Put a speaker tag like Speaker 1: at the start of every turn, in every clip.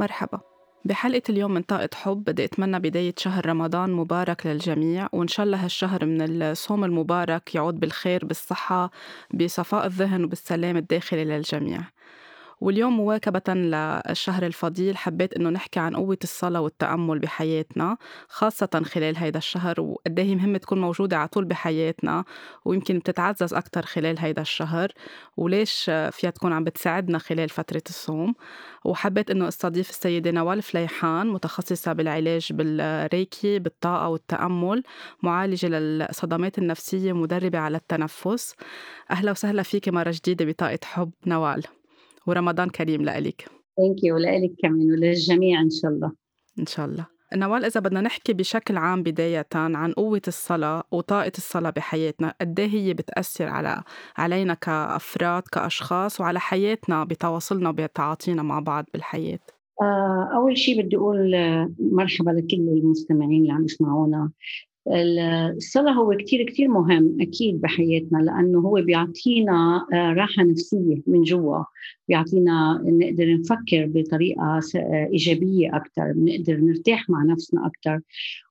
Speaker 1: مرحبا. بحلقة اليوم من طاقة حب بدي أتمنى بداية شهر رمضان مبارك للجميع وإن شاء الله هالشهر من الصوم المبارك يعود بالخير بالصحة بصفاء الذهن وبالسلام الداخلي للجميع. واليوم مواكبة للشهر الفضيل حبيت إنه نحكي عن قوة الصلاة والتأمل بحياتنا خاصة خلال هيدا الشهر وقد إيه هي مهمة تكون موجودة على طول بحياتنا ويمكن بتتعزز أكتر خلال هيدا الشهر وليش فيها تكون عم بتساعدنا خلال فترة الصوم. وحبيت إنه أستضيف السيدة نوال فليحان متخصصة بالعلاج بالريكي بالطاقة والتأمل معالجة للصدمات النفسية مدربة على التنفس. أهلا وسهلا فيك مرة جديدة بطاقة حب نوال. ورمضان كريم لإلك.
Speaker 2: thank you ولإلك كمان وللجميع إن شاء الله.
Speaker 1: إن شاء الله. نوال إذا بدنا نحكي بشكل عام بداية عن قوة الصلاة وطاقة الصلاة بحياتنا قديه بتأثر على علينا كأفراد كأشخاص وعلى حياتنا بتواصلنا وبتعاطينا مع بعض بالحياة؟
Speaker 2: آه، أول شيء بدي أقول مرحبا لكل المستمعين اللي عم يسمعونا. الصلاة هو كتير كتير مهم أكيد بحياتنا لأنه هو بيعطينا آه، راحة نفسية من جوا بيعطينا نقدر نفكر بطريقة إيجابية أكثر بنقدر نرتاح مع نفسنا أكثر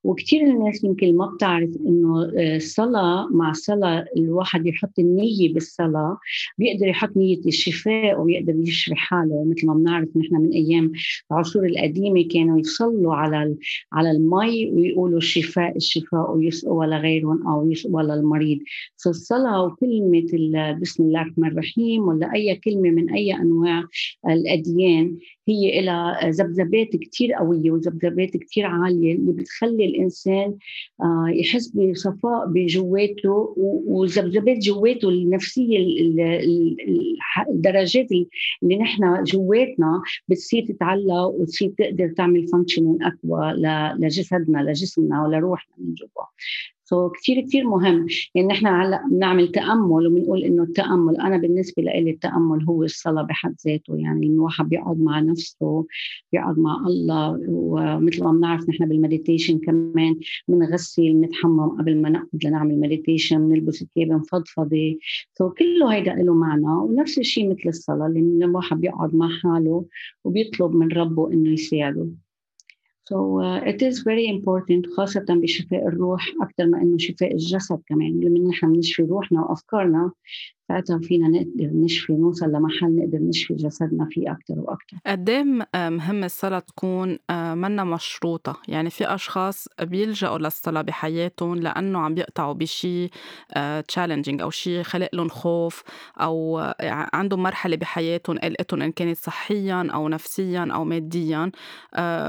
Speaker 2: وكثير الناس يمكن ما بتعرف إنه آه، الصلاة مع الصلاة الواحد يحط النية بالصلاة بيقدر يحط نية الشفاء ويقدر يشفي حاله. مثل ما بنعرف نحن من أيام العصور القديمة كانوا يصلوا على على المي ويقولوا الشفاء الشفاء ويسقوا ولا غيرهم أو يسقوا المريض. فالصلاة وكلمة بسم الله الرحمن الرحيم ولا أي كلمة من أي أنواع الأديان هي لها ذبذبات كثير قوية وذبذبات كثير عالية اللي بتخلي الإنسان آه، يحس بصفاء بجواته وذبذبات جواته النفسية الدرجات اللي نحن جواتنا بتصير تتعلق وتصير تقدر تعمل functioning أقوى لجسدنا لجسمنا ولروحنا من جوا. so كثير كثير مهم. يعني نحن هلأ بنعمل تأمل وبنقول إنه التأمل أنا بالنسبة لي التأمل هو الصلاة بحد ذاته. يعني الواحد بيقعد مع نفسه بيقعد مع الله. ومثل ما بنعرف نحن بال meditation كمان بنغسل بنتحمم قبل ما نقعد لنعمل meditation بنلبس ثياب مفضفضه so كله هيدا له معنى. ونفس الشيء مثل الصلاة اللي الواحد بيقعد مع حاله وبيطلب من ربه إنه يساعده. So uh, it is very important خاصة بشفاء الروح أكثر ما إنه شفاء الجسد كمان لما نحن بنشفي روحنا وأفكارنا. ساعتها فينا نقدر نشفي نوصل لمحل نقدر نشفي جسدنا فيه أكثر وأكثر
Speaker 1: قدام آه، مهم الصلاة تكون آه، منا مشروطة؟ يعني في أشخاص بيلجأوا للصلاة بحياتهم لأنه عم بيقطعوا بشيء تشالنجينج أو شيء خلق لهم خوف أو آه، عندهم مرحلة بحياتهم قلقتهم إن كانت صحيا أو نفسيا أو ماديا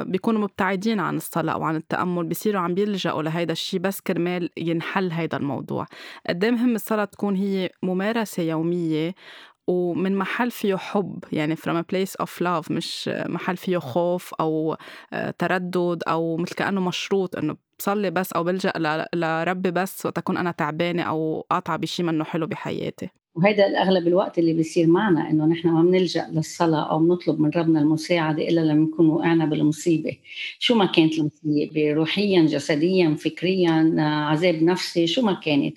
Speaker 1: بيكونوا مبتعدين عن الصلاة أو عن التأمل بصيروا عم بيلجأوا لهيدا الشيء بس كرمال ينحل هيدا الموضوع. قدام مهم الصلاة تكون هي ممارسة ممارسة يومية ومن محل فيه حب يعني from a place of love مش محل فيه خوف أو آه، تردد أو مثل كأنه مشروط إنه بصلي بس أو بلجأ لربي بس وقت أكون أنا تعبانة أو قاطعة بشي منه حلو بحياتي.
Speaker 2: وهذا الأغلب الوقت اللي بيصير معنا إنه نحن ما بنلجأ للصلاة أو بنطلب من ربنا المساعدة إلا لما نكون وقعنا بالمصيبة. شو ما كانت المصيبة؟ روحيا جسديا فكريا عذاب نفسي شو ما كانت.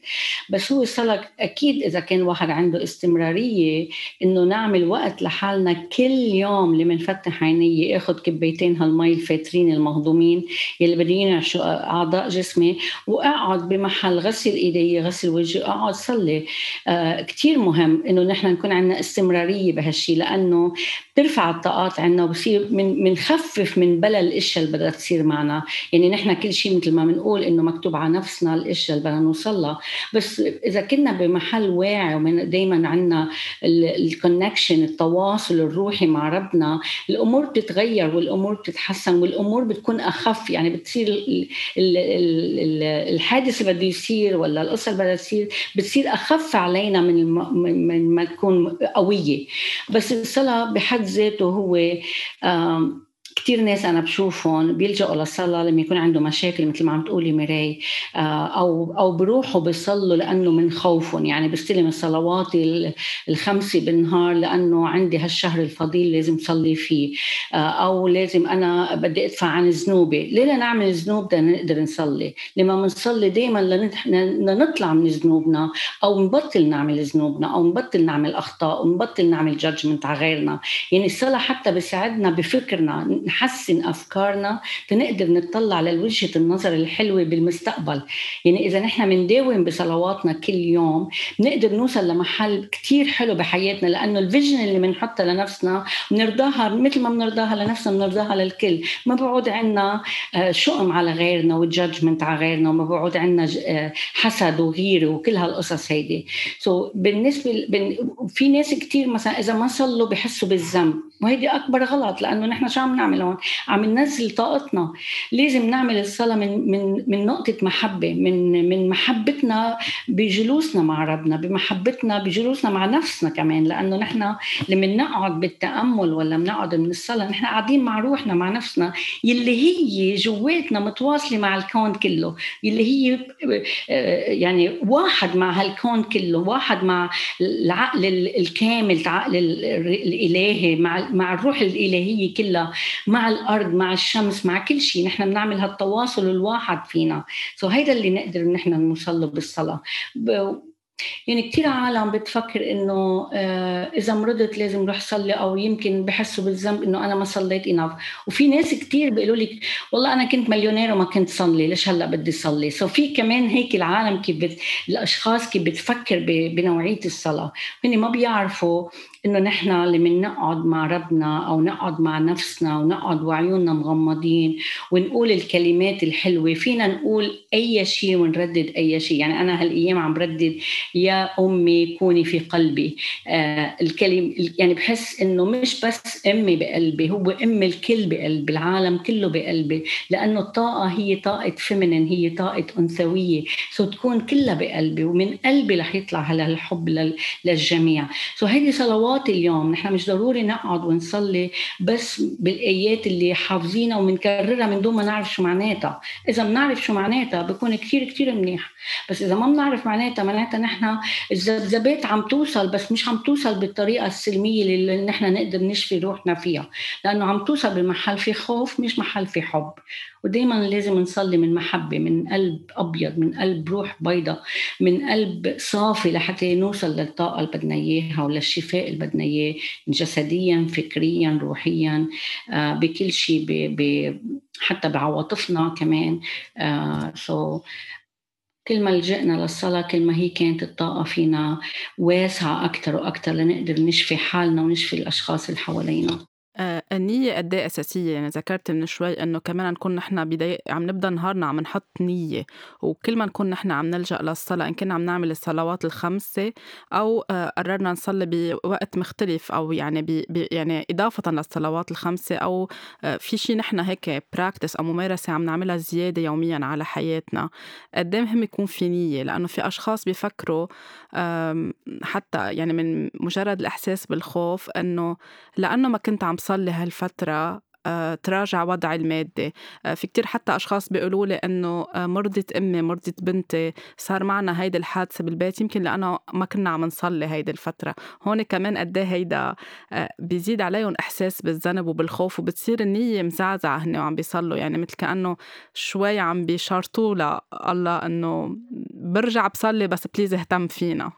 Speaker 2: بس هو الصلاه أكيد إذا كان الواحد عنده استمرارية إنه نعمل وقت لحالنا كل يوم اللي بنفتح عيني اخذ كبيتين هالمي الفاترين المهضومين يلي بدي ينعشوا أعضاء جسمي وأقعد بمحل غسل إيدي غسل وجهي أقعد صلي. آه كثير مهم إنه نحن نكون عندنا استمرارية بهالشيء لأنه بترفع الطاقات عندنا وبصير بنخفف من بلا الاشياء اللي بدها تصير معنا. يعني نحن كل شيء مثل ما بنقول إنه مكتوب على نفسنا الاشياء اللي بدنا نوصل لها بس إذا كنا بمحل واعي ومن دائما عندنا الكونكشن التواصل الروحي مع ربنا الأمور بتتغير والأمور بتتحسن والأمور بتكون أخف. يعني بتصير الحادث اللي بده يصير ولا القصة اللي بدها تصير بتصير أخف علينا من من ما تكون قوية. بس الصلاة بحد ذاته هو كثير ناس أنا بشوفهم بيلجأوا للصلاه لما يكون عنده مشاكل مثل ما عم تقولي ميراي آه، أو أو بروحوا بيصلوا لأنه من خوفهم. يعني بستلم الصلوات الخمسة بالنهار لأنه عندي هالشهر الفضيل لازم صلي فيه. آه، أو لازم أنا بدي أدفع عن ذنوبي. ليه نعمل ذنوب نقدر نصلي؟ لما بنصلي دائما لنطلع من ذنوبنا أو نبطل نعمل ذنوبنا أو نبطل نعمل أخطاء ونبطل نعمل جادجمنت على غيرنا. يعني الصلاة حتى بيساعدنا بفكرنا. نحسن أفكارنا تنقدر نطلع لوجهة النظر الحلوة بالمستقبل. يعني إذا نحن بنداوم بصلواتنا كل يوم بنقدر نوصل لمحل كتير حلو بحياتنا لأنه ال vision اللي بنحطها لنفسنا بنرضاها مثل ما بنرضاها لنفسنا بنرضاها للكل. ما بعود عندنا آه، شؤم على غيرنا و judgment على غيرنا وما بعود عندنا آه، حسد وغيره وكل هالقصص هيدي. so بالنسبة في ناس كتير مثلا إذا ما صلوا بحسوا بالذنب وهيدي أكبر غلط لأنه نحن شو عم نعمل؟ هون عم ننزل طاقتنا. لازم نعمل الصلاة من من من نقطة محبة من من محبتنا بجلوسنا مع ربنا بمحبتنا بجلوسنا مع نفسنا كمان لأنه نحن لما نقعد بالتأمل ولا بنقعد من الصلاة نحن قاعدين مع روحنا مع نفسنا يلي هي جواتنا متواصلة مع الكون كله يلي هي آه، يعني واحد مع هالكون كله واحد مع العقل الكامل العقل الإلهي مع مع الروح الإلهية كلها. مع الأرض مع الشمس مع كل شيء نحن بنعمل هالتواصل الواحد فينا. so هيدا اللي نقدر نحن نوصل له بالصلاة. يعني كثير عالم بتفكر إنه آه، إذا مرضت لازم روح صلي أو يمكن بحسوا بالذنب إنه أنا ما صليت enough وفي ناس كثير بيقولوا لك والله أنا كنت مليونير وما كنت صلي ليش هلأ بدي صلي؟ so في كمان هيك العالم كيف بت... الأشخاص كيف بتفكر ب... بنوعية الصلاة. هن ما بيعرفوا إنه نحن لما نقعد مع ربنا أو نقعد مع نفسنا ونقعد وعيوننا مغمضين ونقول الكلمات الحلوة فينا نقول أي شيء ونردد أي شيء يعني أنا هالأيام عم بردد يا أمي كوني في قلبي. آه الكلم يعني بحس إنه مش بس أمي بقلبي هو أم الكل بقلبي العالم كله بقلبي. لأنه الطاقة هي طاقة feminine هي طاقة أنثوية. so تكون كلها بقلبي ومن قلبي رح يطلع هلا الحب للجميع. سو هيدي صلوات صلوات اليوم. نحن مش ضروري نقعد ونصلي بس بالآيات اللي حافظينها وبنكررها من دون ما نعرف شو معناتها. إذا بنعرف شو معناتها بكون كثير كثير منيح بس إذا ما بنعرف معناتها معناتها نحن الذبذبات عم توصل بس مش عم توصل بالطريقة السلمية اللي نحن نقدر نشفي روحنا فيها. لأنه عم توصل بمحل في خوف مش محل في حب. ودائما لازم نصلي من محبة من قلب أبيض من قلب روح بيضة من قلب صافي لحتى نوصل للطاقة اللي بدنا إياها وللشفاء اللي بدنا إياه جسديا فكريا روحيا آه بكل شيء ب... ب... حتى بعواطفنا كمان. آه so كل ما لجئنا للصلاة كل ما هي كانت الطاقة فينا واسعة أكثر وأكثر لنقدر نشفي حالنا ونشفي الأشخاص اللي حوالينا.
Speaker 1: النية قد إيه أساسية؟ يعني ذكرت من شوي إنه كمان نكون نحن بداية عم نبدأ نهارنا عم نحط نية وكل ما نكون نحن عم نلجأ للصلاة إن كنا عم نعمل الصلوات الخمسة أو آه، قررنا نصلي بوقت مختلف أو يعني بي يعني إضافة للصلوات الخمسة أو آه، في شيء نحن هيك practice أو ممارسة عم نعملها زيادة يوميا على حياتنا. قد إيه مهم يكون في نية؟ لأنه في أشخاص بيفكروا حتى يعني من مجرد الإحساس بالخوف إنه لأنه ما كنت عم صلي هالفترة آه، تراجع وضعي المادي آه، في كتير حتى أشخاص بيقولوا لي إنه آه، مرضت أمي مرضت بنتي صار معنا هيدي الحادثة بالبيت يمكن لأنه ما كنا عم نصلي هيدي الفترة. هون كمان قد إيه هيدا بيزيد عليهم إحساس بالذنب وبالخوف وبتصير النية مزعزعة هن وعم بيصلوا. يعني مثل كأنه شوي عم بيشرطوا الله إنه برجع بصلي بس بليز اهتم فينا.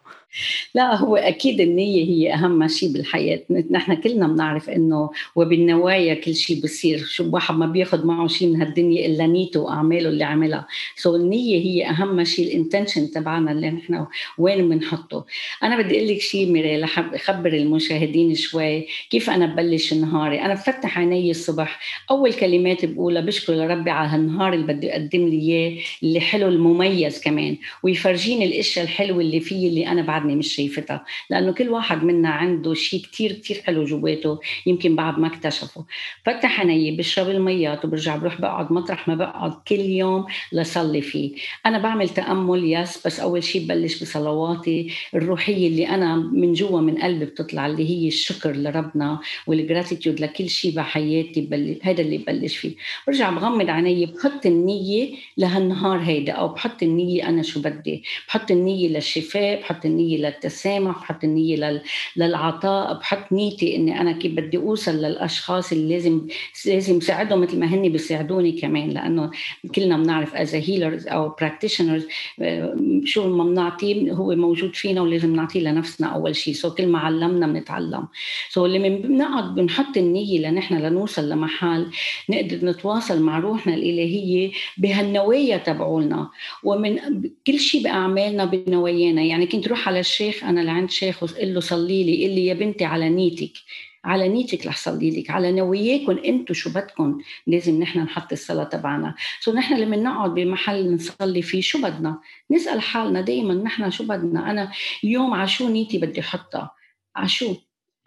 Speaker 2: لا هو أكيد النية هي أهم شيء بالحياة. نحن كلنا بنعرف إنه وبالنوايا كل شيء بصير شو واحد ما بياخذ معه شيء من هالدنيا إلا نيته وأعماله اللي عملها. so النية هي أهم شيء ال intention تبعنا اللي نحن وين بنحطه. أنا بدي أقول لك شيء ميري لحب اخبر المشاهدين شوي كيف أنا ببلش نهاري؟ أنا بفتح عيني الصبح أول كلمات بقولها بشكر لربي على هالنهار اللي بده يقدم لي إياه اللي حلو المميز كمان. ويفرجيني الأشياء الحلوة اللي فيه اللي أنا بعد بعدني مش شايفتها. لأنه كل واحد منا عنده شيء كتير كتير حلو جواته يمكن بعد ما اكتشفه. فتح عيني بشرب الميات وبرجع بروح بقعد مطرح ما بقعد كل يوم لصلي فيه. أنا بعمل تأمل yes بس أول شيء ببلش بصلواتي الروحية اللي أنا من جوا من قلبي بتطلع اللي هي الشكر لربنا وال gratitude لكل شيء بحياتي هذا اللي ببلش فيه. برجع بغمض عيني بحط النية لهالنهار هيدا أو بحط النية أنا شو بدي. بحط النية للشفاء بحط النية للتسامح بحط النية للعطاء بحط نيتي إني أنا كيف بدي أوصل للأشخاص اللي لازم لازم ساعدهم مثل ما هن بيساعدوني كمان لأنه كلنا بنعرف as healers أو practitioners شو ما بنعطيه هو موجود فينا ولازم نعطيه لنفسنا أول شيء so كل ما علمنا بنتعلم. so لما بنقعد بنحط النية لنحن لنوصل لمحل نقدر نتواصل مع روحنا الإلهية بهالنوايا تبعولنا. ومن كل شيء باعمالنا بنوايانا. يعني كنت روح على الشيخ أنا لعند شيخ وقل له صلي لي قل لي يا بنتي على نيتك. على نيتك رح صلي لك على نواياكم أنتم شو بدكم لازم نحن نحط الصلاة تبعنا. so نحن لما نقعد بمحل نصلي فيه شو بدنا؟ نسأل حالنا دائما نحن شو بدنا؟ أنا اليوم على شو نيتي بدي احطها على شو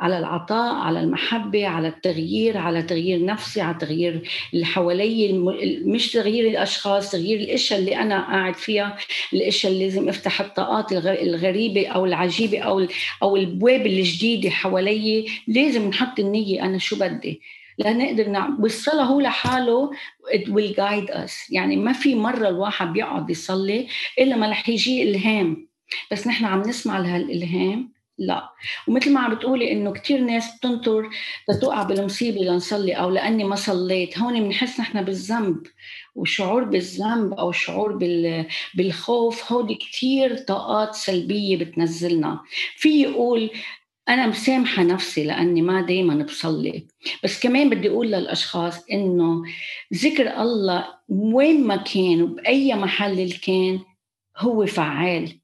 Speaker 2: على العطاء على المحبة على التغيير على تغيير نفسي على تغيير اللي حوالي مش تغيير الأشخاص تغيير الأشياء اللي أنا قاعد فيها الأشياء اللي لازم أفتح الطاقات الغريبة أو العجيبة أو أو البواب الجديدة حوالي. لازم نحط النية أنا شو بدي. لنقدر نعمل والصلاة هو لحاله it will guide us. يعني ما في مرة الواحد بيقعد يصلي إلا ما رح يجي إلهام. بس نحن عم نسمع لهالإلهام لا. ومثل ما عم بتقولي إنه كثير ناس بتنطر لتوقع بالمصيبة لنصلي أو لأني ما صليت. هون بنحس نحن بالذنب والشعور بالذنب أو الشعور بالخوف. هودي كثير طاقات سلبية بتنزلنا. في يقول أنا مسامحة نفسي لأني ما دائما بصلي. بس كمان بدي أقول للأشخاص إنه ذكر الله وين ما كان وبأي محل كان هو فعال.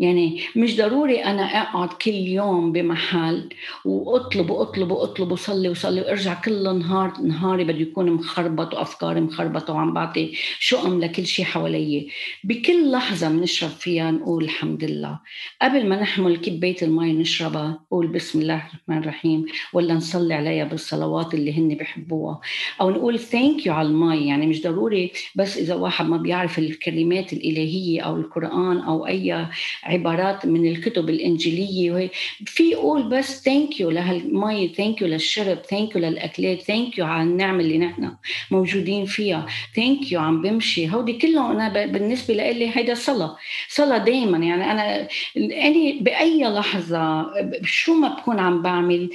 Speaker 2: يعني مش ضروري أنا أقعد كل يوم بمحل وأطلب وأطلب وأطلب وصلي وصلي وأرجع كل نهار نهاري بده يكون مخربط وأفكاري مخربطة وعم بعطي شؤم لكل شيء حوالي بكل لحظة بنشرب فيها نقول الحمد لله. قبل ما نحمل كبايه المي نشربها نقول بسم الله الرحمن الرحيم ولا نصلي عليها بالصلوات اللي هن بحبوها. أو نقول thank you على المي يعني مش ضروري بس إذا واحد ما بيعرف الكلمات الإلهية أو القرآن أو أي عبارات من الكتب الإنجيلية وهي في يقول بس thank you لهالمي thank you للشرب thank you للأكلات thank you على النعمة اللي نحن موجودين فيها thank you عم بمشي. هودي كلهم أنا بالنسبة لي هيدا صلاة صلاة دائما يعني أنا إني بأي لحظة شو ما بكون عم بعمل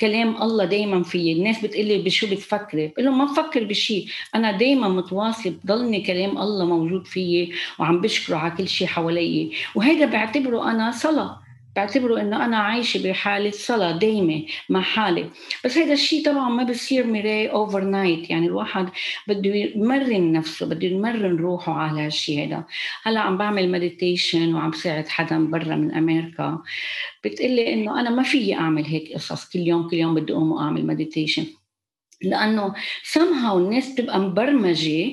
Speaker 2: كلام الله دائما فيي. الناس بتقلي بشو بتفكري؟ بقول لهم ما بفكر بشيء أنا دائما متواصل بضلني كلام الله موجود فيي وعم بشكره على كل شيء حوالي وهذا بعتبره أنا صلاة. بعتبره إنه أنا عايشة بحالة صلاة دايمة مع حالي. بس هذا الشيء طبعا ما بصير ميراي overnight يعني الواحد بده يمرن نفسه بده يمرن روحه على هالشيء هذا هلأ عم بعمل meditation وعم ساعد حدا برا من أمريكا. بتقلي إنه أنا ما فيي أعمل هيك قصص. كل يوم كل يوم بدي أقوم واعمل meditation لأنه somehow الناس بتبقى مبرمجة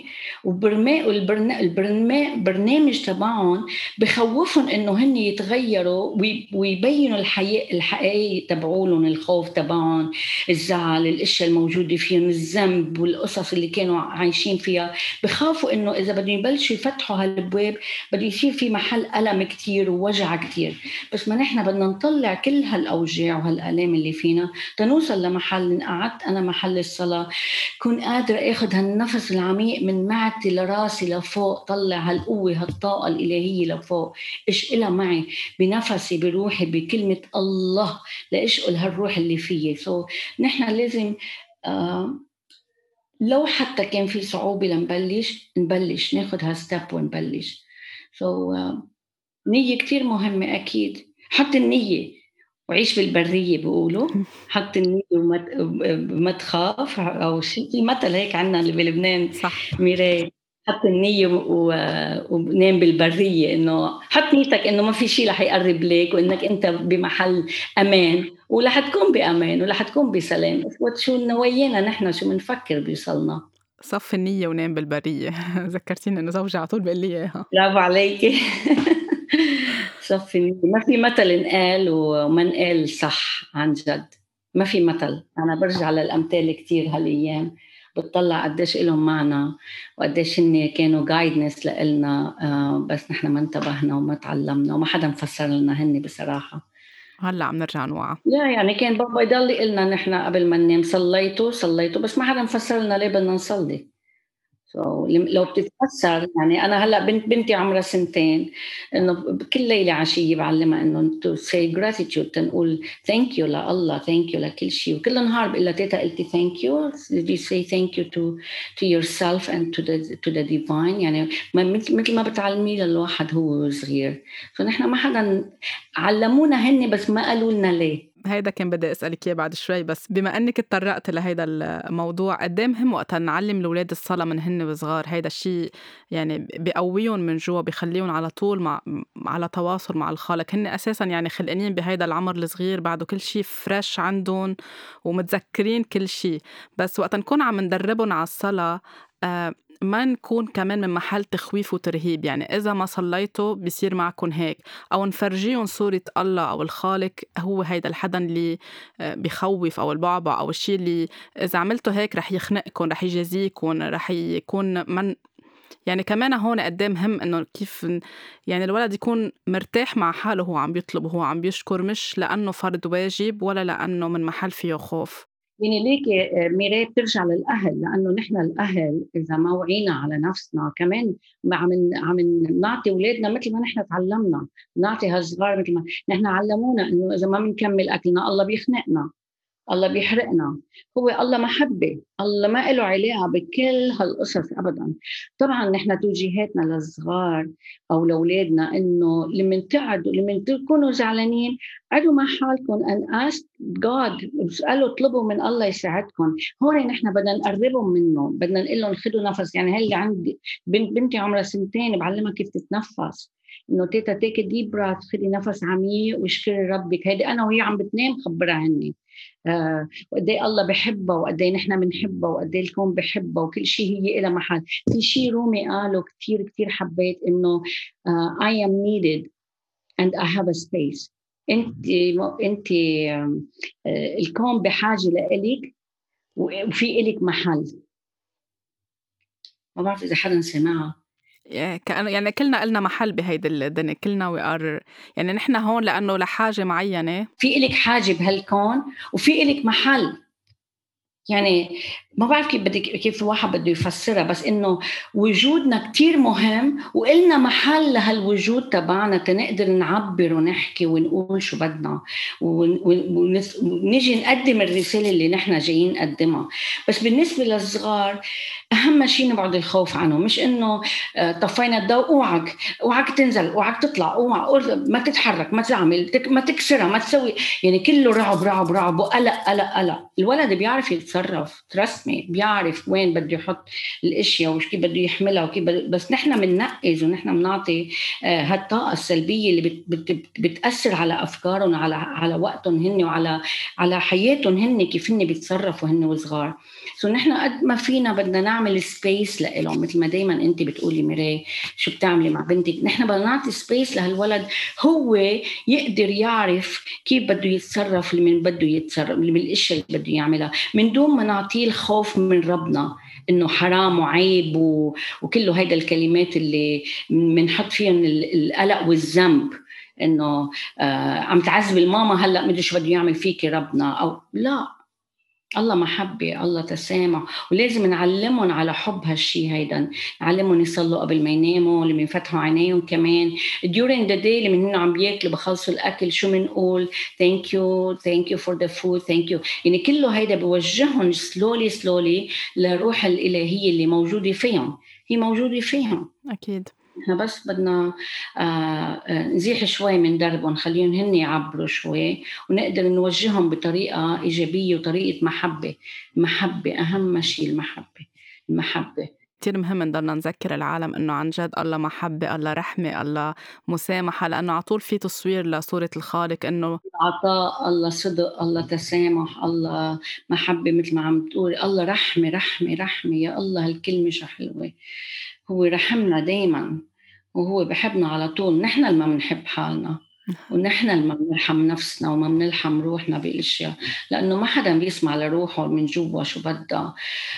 Speaker 2: والبرنامج تبعهم بخوفهم إنه هن يتغيروا ويبينوا الحقيقة الحقيقيه تبعولهم الخوف تبعهم الزعل الأشياء الموجودة فيهم الذنب والقصص اللي كانوا عايشين فيها. بخافوا إنه إذا بدهم يبلشوا يفتحوا هالابواب بده يصير في محل ألم كثير ووجع كثير بس ما نحن بدنا نطلع كل هالأوجاع وهالآلام اللي فينا لنوصل لمحل. قعدت أنا محل الصلاة. كون قادر آخذ هالنفس العميق من معدتي لراسي لفوق. طلع هالقوة هالطاقة الإلهية لفوق. اشقلها معي؟ بنفسي بروحي بكلمة الله لأشقل هالروح اللي فيي. so so, نحن لازم آه لو حتى كان في صعوبة لنبلش نبلش ناخذ هال step ونبلش. so so, uh, نية كتير مهمة أكيد. حط النية وعيش بالبرية بيقولوا. حط النية وما تخاف أو شيء في مثل هيك عندنا اللي بلبنان. صح. ميراي حط النية ونام بالبرية إنه حط نيتك إنه ما في شيء رح يقرب لك وإنك أنت بمحل أمان. ورح تكون بأمان ورح تكون بسلام. بس شو نوايانا نحن شو بنفكر بيوصلنا.
Speaker 1: صف النية ونام بالبرية. ذكرتيني إنه زوجي على طول بيقول لي إياها.
Speaker 2: برافو عليكي. صفي ما في مثل انقال وما انقال صح عن جد. ما في مثل. أنا برجع للأمثال كثير هالأيام. بتطلع قديش لهم معنى وقديش هن كانوا جايدنس لإلنا آه، بس نحن ما انتبهنا وما تعلمنا وما حدا مفسر لنا هن بصراحة.
Speaker 1: هلأ عم نرجع نوعى.
Speaker 2: لا يعني كان بابا يضل يقول لنا نحن قبل ما ننام صليتوا صليتوا بس ما حدا مفسر لنا ليه بدنا نصلي. لو بتتأثر يعني أنا هلأ بنت بنتي عمرها سنتين إنه كل ليلة عشية بعلمها إنه to say gratitude تنقول thank you لله thank you لكل شيء وكل نهار بقول لها تيتا قلتي thank you did you say thank you to to yourself and to the to the divine يعني مثل ما بتعلمي للواحد هو صغير. فنحن ما حدا علمونا هن بس ما قالوا لنا ليه.
Speaker 1: هيدا كان بدي أسألك إياه بعد شوي بس بما إنك تطرقت لهيدا الموضوع قد إيه مهم وقت نعلم الأولاد الصلاة من هن وصغار؟ هيدا الشيء يعني بقويهم من جوا بخليهم على طول مع على تواصل مع الخالق. هن أساسا يعني خلقانين بهيدا العمر الصغير بعده كل شيء فريش عندهم ومتذكرين كل شيء بس وقت نكون عم ندربهم على الصلاة آه ما نكون كمان من محل تخويف وترهيب. يعني إذا ما صليتوا بصير معكم هيك. أو نفرجيهم صورة الله أو الخالق هو هيدا الحدا اللي آه، بخوف أو البعبع أو الشيء اللي إذا عملتوا هيك رح يخنقكم رح يجازيكم رح يكون من. يعني كمان هون قد إيه مهم إنه كيف يعني الولد يكون مرتاح مع حاله وهو عم بيطلب وهو عم بيشكر مش لأنه فرض واجب ولا لأنه من محل فيه خوف.
Speaker 2: يعني ليك ميراي بترجع للأهل لأنه نحن الأهل إذا ما وعينا على نفسنا كمان عم عم نعطي أولادنا مثل ما نحن تعلمنا نعطي هالصغار مثل ما نحن علمونا إنه إذا ما بنكمل أكلنا الله بيخنقنا. الله بيحرقنا. هو الله محبة الله ما له علاقة بكل هالقصص أبدا. طبعا نحن توجيهاتنا للصغار أو لأولادنا إنه لما تقعدوا لما تكونوا زعلانين قعدوا مع حالكم and ask God اسألوا اطلبوا من الله يساعدكم. هون نحن بدنا نقربهم منه. بدنا نقول لهم خذوا نفس. يعني هي عندي بنت بنتي عمرها سنتين بعلمها كيف تتنفس. إنه تيتا تيك ديب براث خذي نفس عميق واشكري ربك. هيدي أنا وهي عم بتنام خبرها هني. وقد إيه الله بحبها وقد إيه نحن بنحبها وقد إيه الكون بحبها وكل شيء هي لها محل. في شيء رومي قاله كثير كثير حبيت إنه uh, I am needed and I have a space. أنت أنت uh, الكون بحاجة لإلك وفي إلك محل. ما بعرف إذا حدا سمعها.
Speaker 1: كأنه يعني كلنا إلنا محل بهيدي الدنيا كلنا we are يعني نحن هون لأنه لحاجة معينة.
Speaker 2: في إلك حاجة بهالكون وفي إلك محل. يعني ما بعرف كيف بدك كيف الواحد بده يفسرها بس إنه وجودنا كتير مهم وإلنا محل لهالوجود تبعنا تنقدر نعبر ونحكي ونقول شو بدنا ونجي نقدم الرسالة اللي نحن جايين نقدمها. بس بالنسبة للصغار أهم شيء نبعد الخوف عنه مش إنه آه، طفينا الضوء أوعك أوعك تنزل أوعك تطلع اوعك ما تتحرك ما تعمل ما تكسرها ما تسوي يعني كله رعب رعب رعب وقلق قلق قلق. الولد بيعرف يتصرف رسمي بيعرف وين بده يحط الأشياء وش كيف بده يحملها وكيف بس نحن بننقز ونحن بنعطي آه، هالطاقة السلبية اللي بت بت بتأثر على أفكارهم على على وقتهم هن وعلى على حياتهم هن كيف هن بيتصرفوا هن وصغار. so نحن قد ما فينا بدنا نعمل space لهم مثل ما دايما أنت بتقولي ميراي شو بتعملي مع بنتك؟ نحن بدنا نعطي space لهالولد هو يقدر يعرف كيف بده يتصرف من بده يتصرف من الأشياء اللي بده يعملها. من دون ما نعطيه الخوف من ربنا إنه حرام وعيب و... وكله هيدا الكلمات اللي بنحط فيهم القلق والذنب إنه آه عم تعذب الماما هلأ مدري شو بده يعمل فيكي ربنا أو لا. الله محبة الله تسامح. ولازم نعلمهم على حب هالشي هيدا. نعلمهم يصلوا قبل ما يناموا لما يفتحوا عينيهم كمان. During the day لما هن عم بياكلوا بخلصوا الأكل شو بنقول thank you thank you for the food thank you. يعني كله هيدا بوجههم slowly slowly للروح الإلهية اللي موجودة فيهم. هي موجودة فيهم.
Speaker 1: أكيد.
Speaker 2: إحنا بس بدنا آه، آه، نزيح شوي من دربهم نخليهم هن يعبروا شوي ونقدر نوجههم بطريقة إيجابية وطريقة محبة. محبه أهم شيء المحبة المحبة.
Speaker 1: كثير مهم نضلنا نذكر العالم إنه عن جد الله محبة، الله رحمة، الله مسامحة لأنه على طول في تصوير لصورة الخالق إنه
Speaker 2: عطاء، الله صدق، الله تسامح، الله محبة مثل ما عم تقولي، الله رحمة رحمة رحمة يا الله هالكلمة شو حلوة. هو رحمنا دايما وهو بحبنا على طول. نحن اللي ما بنحب حالنا. ونحن اللي ما بنرحم نفسنا وما بنرحم روحنا بالأشياء. لأنه ما حدا بيسمع لروحه من جوا شو بدها.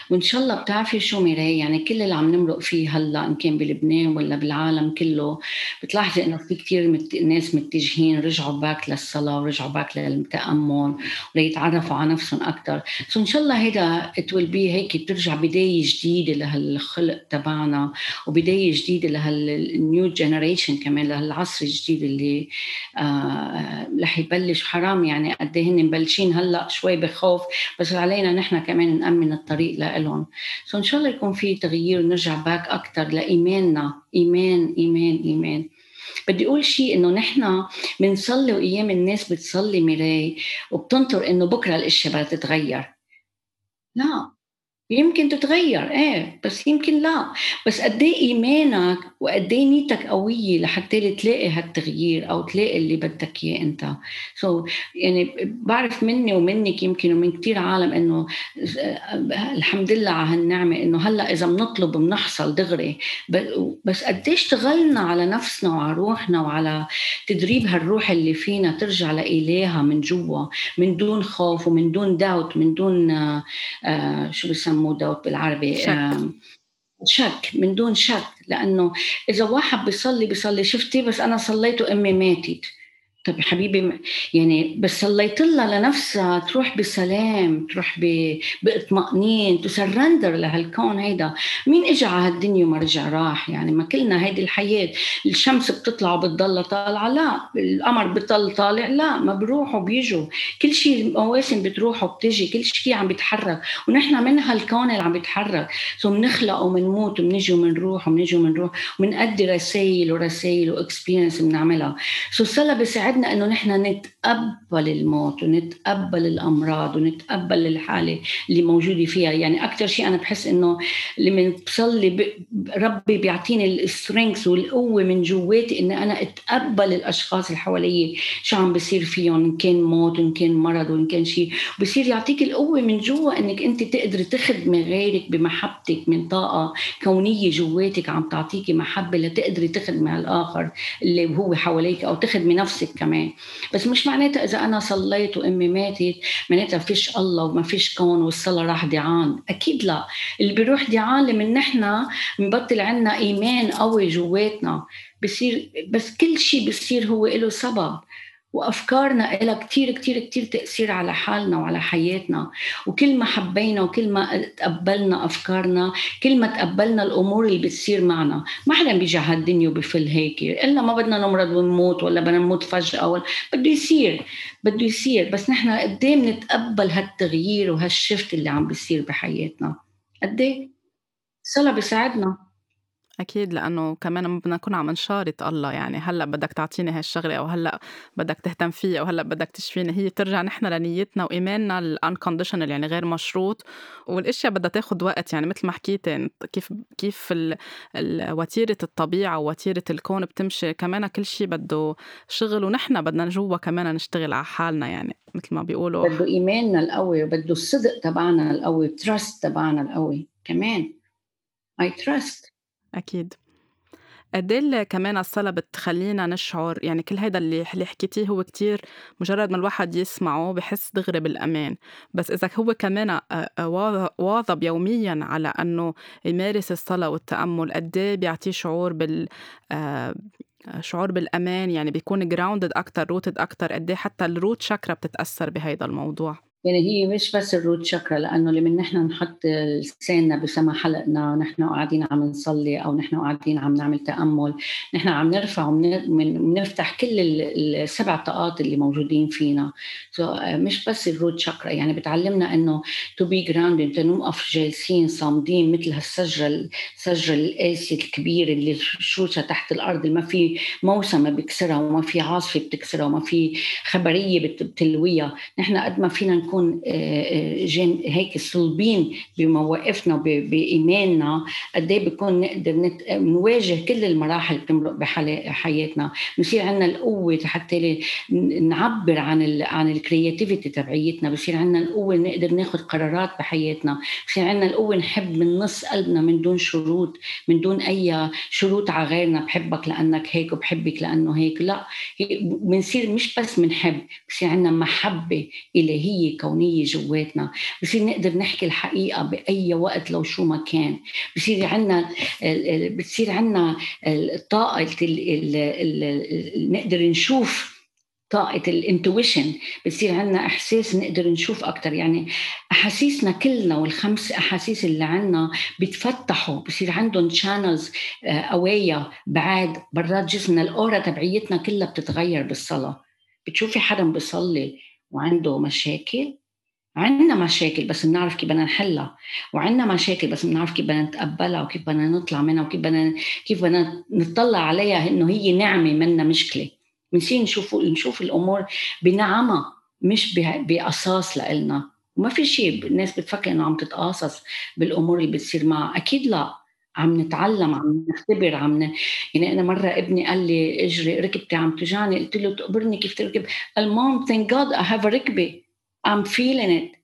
Speaker 2: وإن شاء الله بتعرفي شو ميراي؟ يعني كل اللي عم نمرق فيه هلأ إن كان بلبنان ولا بالعالم كله بتلاحظي إنه في كثير مت... ناس متجهين رجعوا back للصلاة ورجعوا back للتأمل وليتعرفوا على نفسهم أكثر so إن شاء الله هيدا it will be هيك بترجع بداية جديدة لهالخلق تبعنا وبداية جديدة لهال new generation كمان لهالعصر الجديد اللي رح يبلش حرام يعني قد إيه هن مبلشين هلأ شوي بخوف بس علينا نحن كمان نأمن الطريق لهم so إن شاء الله يكون في تغيير ونرجع back أكثر لإيماننا. إيمان إيمان إيمان. بدي أقول شيء إنه نحن بنصلي وأيام الناس بتصلي ميراي وبتنطر إنه بكرة الاشياء بدها تتغير لا. يمكن تتغير إيه بس يمكن لا. بس قد إيه إيمانك وقد إيه نيتك قوية لحتى تلاقي هالتغيير أو تلاقي اللي بدك إياه أنت. سو so, يعني بعرف مني ومنك يمكن ومن كثير عالم إنه الحمد لله على هالنعمة إنه هلأ إذا بنطلب بنحصل دغري. بس قد إيه اشتغلنا على نفسنا وعلى روحنا وعلى تدريب هالروح اللي فينا ترجع لإلهها من جوا من دون خوف ومن دون داوت من دون آه, شو بسموه؟ بسموه دوت بالعربي
Speaker 1: شك.
Speaker 2: شك من دون شك لأنه إذا واحد بيصلي بيصلي. شفتي؟ بس أنا صليت وامي ماتت. طب حبيبي يعني بس صليت لها لنفسها تروح بسلام تروح باطمئنان تسرندر لهالكون هيدا. مين اجى على هالدنيا وما رجع راح؟ يعني ما كلنا هيدي الحياة الشمس بتطلع وبتضل طالعة لا القمر بتضل طالع لا ما بروحوا بيجوا. كل شيء المواسم بتروح وبتجي كل شيء عم بيتحرك. ونحن من هالكون اللي عم بيتحرك. so بنخلق وبنموت وبنجي وبنروح وبنجي وبنروح وبنأدي رسائل ورسائل و experience بنعملها. so الصلاه بيساعدنا إنه نحن نتقبل الموت ونتقبل الأمراض ونتقبل الحالة اللي موجودة فيها. يعني أكثر شيء أنا بحس إنه لما بصلي ربي بيعطيني ال strength والقوة من جواتي إني أنا أتقبل الأشخاص اللي حوالي شو عم بيصير فيهم؟ إن كان موت إن كان مرض وإن كان شيء. بصير يعطيك القوة من جوا إنك أنت تقدري تخدمي غيرك بمحبتك من طاقة كونية جواتك عم تعطيكي محبة لتقدري تخدمي الآخر اللي هو حواليك أو تخدمي نفسك كمان. كمان بس مش معناتها إذا أنا صليت وأمي ماتت معناتها فيش الله وما فيش كون والصلاة راح دعان. أكيد لا. اللي بيروح دعان لمن نحن بنبطل عنا إيمان قوي جواتنا. بصير بس كل شيء بصير هو له سبب. وافكارنا لها كثير كثير كثير تأثير على حالنا وعلى حياتنا. وكل ما حبينا وكل ما تقبلنا أفكارنا كل ما تقبلنا الأمور اللي بتصير معنا. ما حدا بيجي على الدنيا وبفل هيك. إلا ما بدنا نمرض ونموت ولا بدنا نموت فجأة ولا بده يصير بده يصير. بس نحن قد إيه بنتقبل هالتغيير وهالشفت اللي عم بيصير بحياتنا؟ قد إيه؟ الصلاه بيساعدنا.
Speaker 1: أكيد لأنه كمان ما بدنا نكون عم نشارط الله يعني هلأ بدك تعطيني هالشغلة أو هلأ بدك تهتم فيي أو هلأ بدك تشفيني هي ترجع نحن لنيتنا وإيماننا ال unconditional يعني غير مشروط. والأشياء بدها تاخذ وقت يعني مثل ما حكيتي كيف كيف وتيرة الطبيعة ووتيرة الكون بتمشي كمان كل شيء بده شغل ونحن بدنا جوا كمان نشتغل على حالنا يعني مثل ما بيقولوا
Speaker 2: بده إيماننا القوي وبده الصدق تبعنا القوي trust تبعنا القوي كمان. I trust.
Speaker 1: أكيد قد إيه كمان الصلاة بتخلّينا نشعر يعني كل هيدا اللي اللي حكيتيه هو كتير مجرّد ما الواحد يسمعه بحس دغري بالأمان، بس إذا هو كمان واظب يوميًا على إنه يمارس الصلاة والتأمُّل قد إيه بيعطيه شعور بال شعور بالأمان يعني بيكون grounded أكتر rooted أكتر قد إيه حتى الروت شاكرا بتتأثّر بهيدا الموضوع.
Speaker 2: يعني هي مش بس الروت شكرا لأنه لما نحن نحط لساننا بسما حلقنا نحن قاعدين عم نصلي أو نحن قاعدين عم نعمل تأمل نحن عم نرفع وبنفتح كل السبع طاقات اللي موجودين فينا. So, مش بس ال root chakra يعني بتعلمنا إنه to be ground نوقف جالسين صامدين مثل هالسجرة السجره القاسية الكبيرة اللي شروشها تحت الأرض ما في موسم بيكسرها وما في عاصفة بتكسرها وما في خبرية بتلويها. نحن قد ما فينا نكون نكون جن هيك صلبين بمواقفنا وبايماننا قد إيه بكون نقدر نواجه كل المراحل اللي بتمرق بحياتنا بصير عندنا القوة حتى نعبر عن ال عن الكرياتيفيتي تبعيتنا. بصير عندنا القوة نقدر ناخذ قرارات بحياتنا. بصير عندنا القوة نحب من نص قلبنا من دون شروط من دون أي شروط على غيرنا. بحبك لأنك هيك وبحبك لأنه هيك. لا بنصير مش بس بنحب بصير عندنا محبة إلهية كونية جواتنا. بصير نقدر نحكي الحقيقة بأي وقت لو شو ما كان. بصير عندنا بتصير عندنا الطاقه نقدر نشوف طاقة ال intuition بتصير عندنا إحساس نقدر نشوف أكتر. يعني أحاسيسنا كلنا والخمس أحاسيس اللي عندنا بيتفتحوا بصير عندهم channels قوية بعاد. برات جسمنا ال aura تبعيتنا كلها بتتغير بالصلاة. بتشوفي حدا بيصلي وعنده مشاكل. عندنا مشاكل بس بنعرف كيف بدنا نحلها وعندنا مشاكل بس بنعرف كيف بدنا نتقبلها وكيف بدنا نطلع منها وكيف بدنا كيف بدنا نطلع عليها إنه هي نعمة منا مشكلة. بنصير نشوف نشوف الأمور بنعمها مش بقصاص لإلنا. وما في شيء الناس بتفكر إنه عم تتقاصص بالأمور اللي بتصير معها. أكيد لا. عم نتعلم عم نختبر عم ن... يعني أنا مرة ابني قال لي اجري ركبتي عم توجعني قلت له تخبرني كيف ركبتك؟ قال thank God I have ركبة. I'm feeling it.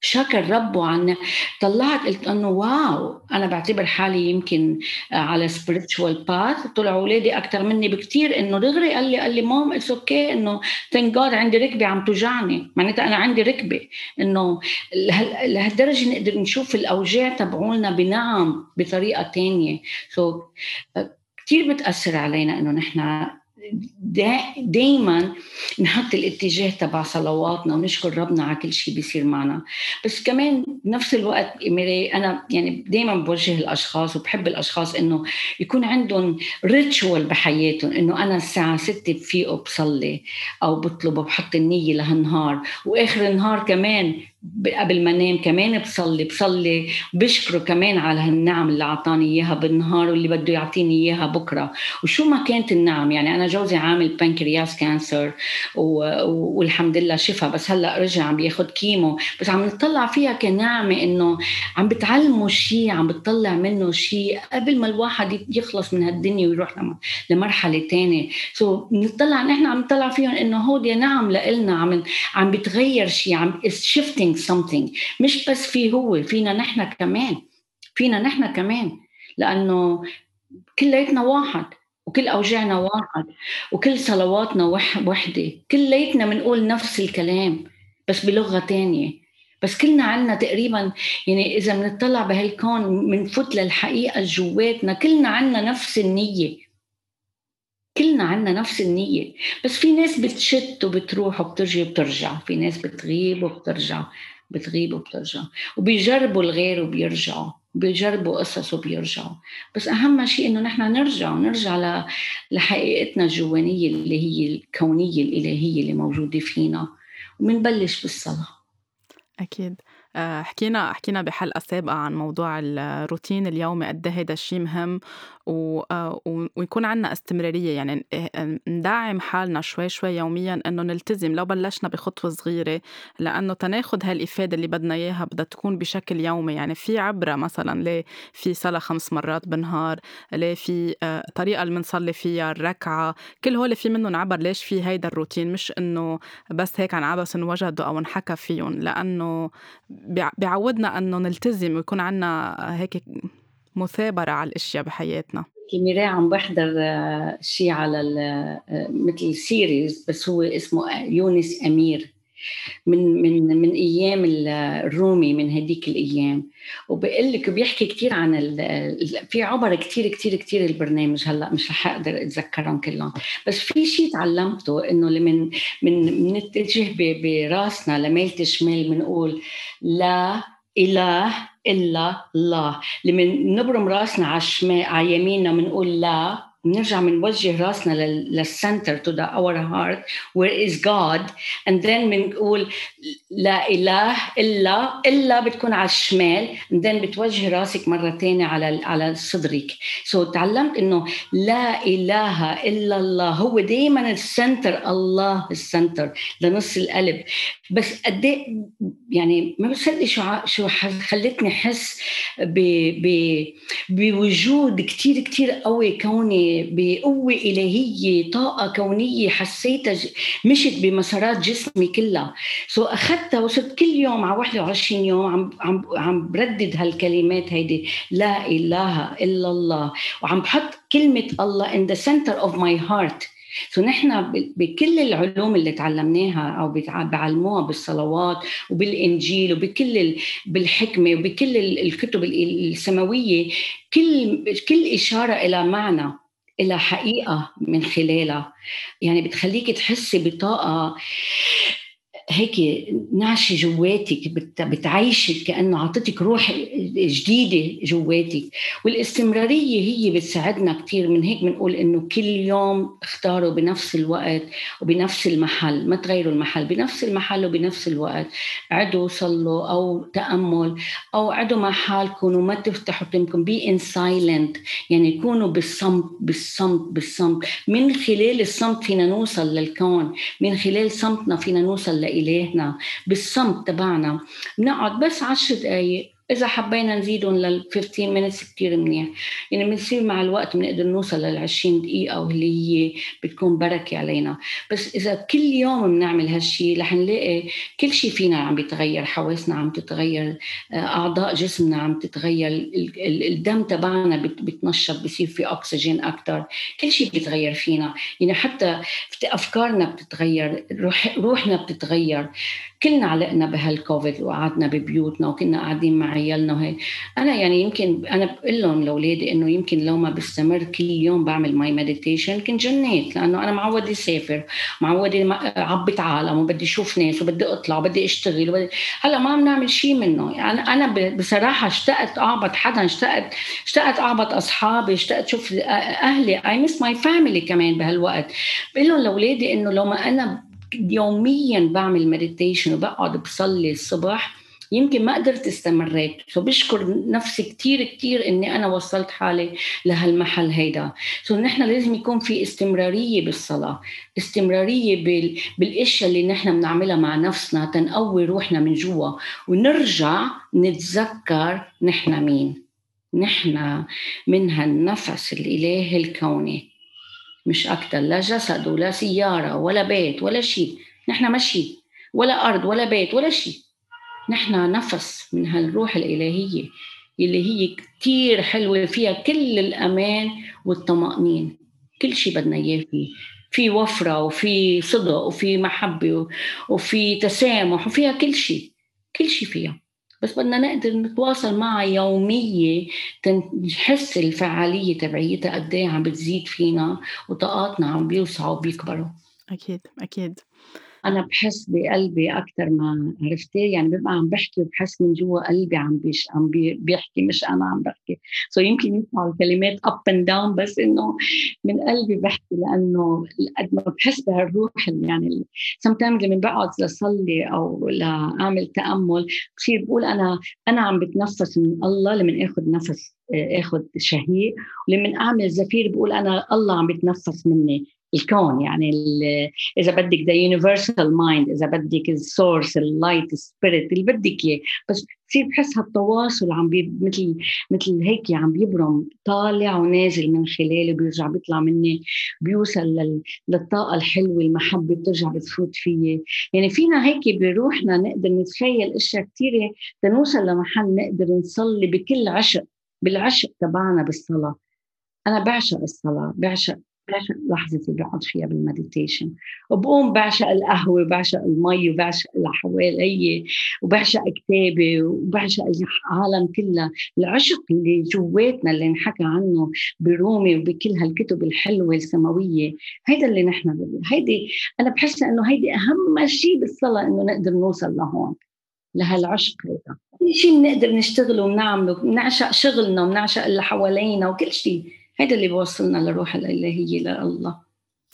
Speaker 2: شكر ربه عن طلعت قلت إنه wow أنا بعتبر حالي يمكن على spiritual path. طلعوا أولادي أكثر مني بكثير إنه دغري قال لي قال لي Mom it's okay إنه thank God عندي ركبة عم توجعني. معناتها أنا عندي ركبة. إنه لهالدرجة نقدر نشوف الأوجاع تبعولنا بنعم بطريقة ثانية so, كثير بتأثر علينا إنه نحن دائما نحط الاتجاه تبع صلواتنا ونشكر ربنا على كل شيء بيصير معنا. بس كمان بنفس الوقت أنا يعني دائما بوجه الأشخاص وبحب الأشخاص إنه يكون عندهم ritual بحياتهم إنه أنا الساعة 6 بفيق بصلي أو بطلب وبحط النية لهالنهار وآخر النهار كمان قبل ما انام كمان بصلي بصلي بشكره كمان على هالنعم اللي أعطاني إياها بالنهار واللي بده يعطيني إياها بكرة. وشو ما كانت النعم؟ يعني أنا جوزي عامل pancreas cancer والحمد لله شفى بس هلأ رجع عم بياخذ chemo. بس عم نطلع فيها كنعمة إنه عم بتعلموا شيء عم بتطلع منه شيء قبل ما الواحد يخلص من هالدنيا ويروح لمرحلة ثانية so نطلع نحن عم نطلع فيهم إنه هودي نعم لإلنا عم عم بتغير شيء عم shifting something. مش بس في هو فينا نحن كمان. فينا نحن كمان. لأنه كلياتنا واحد وكل أوجاعنا واحد وكل صلواتنا وحدة. كلياتنا بنقول نفس الكلام بس بلغة تانية. بس كلنا عنا تقريبا يعني إذا بنطلع بهالكون بنفوت للحقيقة جواتنا كلنا عنا نفس النية. كلنا عنا نفس النية. بس في ناس بتشت وبتروح وبترجع وبترجع. في ناس بتغيب وبترجع. بتغيب وبترجع. وبيجربوا الغير وبيرجعوا. بيجربوا قصص وبيرجعوا. بس أهم شيء إنه نحن نرجع. ونرجع لحقيقتنا الجوانية اللي هي الكونية الإلهية اللي موجودة فينا. وبنبلش بالصلاة.
Speaker 1: أكيد. آه، حكينا حكينا بحلقة سابقة عن موضوع الروتين اليومي قد إيه هذا الشيء مهم. ويكون عندنا استمرارية. يعني ندعم حالنا شوي شوي يوميا إنه نلتزم. لو بلشنا بخطوة صغيرة لأنه تناخذ هالإفادة اللي بدنا إياها بدها تكون بشكل يومي. يعني في عبرة مثلا ليه في صلاة خمس مرات بالنهار؟ ليه في آه، طريقة اللي بنصلي فيها؟ الركعه كل هول في منهم عبر ليش في هيدا الروتين؟ مش إنه بس هيك عن عبس انوجدوا أو انحكى فيهم لأنه بيعودنا إنه نلتزم ويكون عنا هيك مثابرة على الأشياء بحياتنا.
Speaker 2: كيميرا عم بحضر آه، شيء على آه، مثل series بس هو اسمه يونس إمره. من من من أيام الرومي من هديك الأيام. وبقول لك بيحكي كثير عن في عبر كثير كثير كثير البرنامج هلأ مش رح أقدر أتذكرهم كلهم. بس في شيء تعلمته إنه من من بنتجه براسنا لميلة الشمال بنقول لا إله إلا الله. لما نبرم رأسنا على الشمال على يميننا بنقول لا. بنرجع بنوجه راسنا لل center to the our heart where is God and then بنقول لا إله إلا إلا بتكون على الشمال. and then بتوجه راسك مرة ثانية على على صدرك. so تعلمت إنه لا إله إلا الله. هو دائما ال center الله ال center لنص القلب بس قد إيه يعني ما بصدق شو شو خلتني احس بوجود كثير كثير قوي كوني بقوة إلهية طاقة كونية حسيتها مشت بمسارات جسمي كلها. so أخذتها وصرت كل يوم على 21 يوم عم عم عم بردد هالكلمات هيدي. لا إله إلا الله. وعم بحط كلمة الله in the center of my heart. so نحن بكل العلوم اللي تعلمناها أو بيعلموها بالصلوات وبالإنجيل وبكل بالحكمة وبكل الكتب السماوية كل كل إشارة إلى معنى. إلى حقيقة من خلالها. يعني بتخليك تحسي بطاقة هيك نعشة جواتك بتعيشك كأنه عطتك روح جديدة جواتك. والاستمرارية هي بتساعدنا كثير من هيك بنقول إنه كل يوم اختاروا بنفس الوقت وبنفس المحل ما تغيروا المحل بنفس المحل وبنفس الوقت. عدوا صلوا أو تأمل أو عدوا مع حالكم وما تفتحوا تمكم. be in silence يعني كونوا بالصمت بالصمت بالصمت. من خلال الصمت فينا نوصل للكون. من خلال صمتنا فينا نوصل إلهنا بالصمت تبعنا. بنقعد بس عشر دقايق إذا حبينا نزيدهم لل 15 مينتس كثير منيح. يعني بنصير مع الوقت بنقدر نوصل لل 20 دقيقة واللي هي بتكون بركة علينا. بس إذا كل يوم بنعمل هالشيء رح نلاقي كل شيء فينا عم بيتغير حواسنا عم تتغير آه، أعضاء جسمنا عم تتغير الدم تبعنا بتنشط بصير في أكسجين أكثر كل شيء بيتغير فينا. يعني حتى أفكارنا بتتغير روح روحنا بتتغير. كلنا علقنا بهالكوفيد وقعدنا ببيوتنا وكنا قاعدين مع عيالنا وهيك. أنا يعني يمكن أنا بقول لهم لأولادي إنه يمكن لو ما بستمر كل يوم بعمل my meditation كنت جنيت لأنه أنا معودة أسافر معودة عبت عالم وبدي أشوف ناس وبدي أطلع وبدي أشتغل وبدي هلأ ما عم نعمل شيء منه. يعني أنا بصراحة اشتقت أعبط حدا اشتقت اشتقت أعبط أصحابي اشتقت أشوف أهلي. I miss my family كمان بهالوقت. بقول لهم لأولادي إنه لو ما أنا يوميا بعمل meditation وبقعد بصلي الصبح يمكن ما قدرت استمريت. فبشكر نفسي كثير كثير إني أنا وصلت حالي لهالمحل هيدا. so نحن لازم يكون في استمرارية بالصلاة استمرارية بال... بالإشياء اللي نحن بنعملها مع نفسنا تنقوي روحنا من جوا. ونرجع نتذكر نحن مين. نحن من هالنفس الإلهي الكوني. مش أكثر لا جسد ولا سيارة ولا بيت ولا شيء. نحن مشي ولا أرض ولا بيت ولا شيء. نحن نفس من هالروح الإلهية اللي هي كتير حلوة فيها كل الأمان والطمأنينة كل شيء بدنا إياه فيه. في وفرة وفي صدق وفي محبة وفي تسامح وفيها كل شيء. كل شيء فيها. بس بدنا نقدر نتواصل معها يومية تنحس الفعالية تبعيتها قد إيه عم بتزيد فينا وطاقاتنا عم بيوسعوا وبيكبروا.
Speaker 1: أكيد أكيد.
Speaker 2: أنا بحس بقلبي أكثر ما عرفتي يعني ببقى عم بحكي وبحس من جوا قلبي عم بيش عم بيحكي مش أنا عم بحكي. so so يمكن يسمعوا الكلمات up and down بس إنه من قلبي بحكي لأنه قد ما بحس بهالروح يعني sometimes لما بقعد لصلي أو لأعمل تأمل بصير بقول أنا أنا عم بتنفس من الله لما اخذ نفس اخذ شهيق ولما أعمل زفير بقول أنا الله عم بتنفس مني. الكون يعني إذا بدك the universal mind إذا بدك ال source ال light ال spirit اللي بدك إياه. بس بصير بحس هالتواصل عم بي مثل مثل هيك عم بيبرم طالع ونازل من خلالي بيرجع بيطلع مني بيوصل لل... للطاقة الحلوة المحبة بترجع بتفوت فيي. يعني فينا هيك بروحنا نقدر نتخيل أشياء كثيره لنوصل لمحل نقدر نصلي بكل عشق بالعشق تبعنا بالصلاة. أنا بعشق الصلاة بعشق بعشق لحظة اللي بقعد فيها بال meditation؟ وبقوم بعشق القهوة وبعشق المي وبعشق اللي حوالي وبعشق كتابي وبعشق العالم كلها العشق اللي جواتنا اللي انحكى عنه برومي وبكل هالكتب الحلوة السماوية هيدا اللي نحن هيدي أنا بحس إنه هيدي أهم شيء بالصلاة إنه نقدر نوصل لهون لهالعشق هيدا. كل شيء بنقدر نشتغله ونعمله بنعشق شغلنا وبنعشق اللي حوالينا وكل شيء هذا اللي بوصلنا لروح الإلهية لله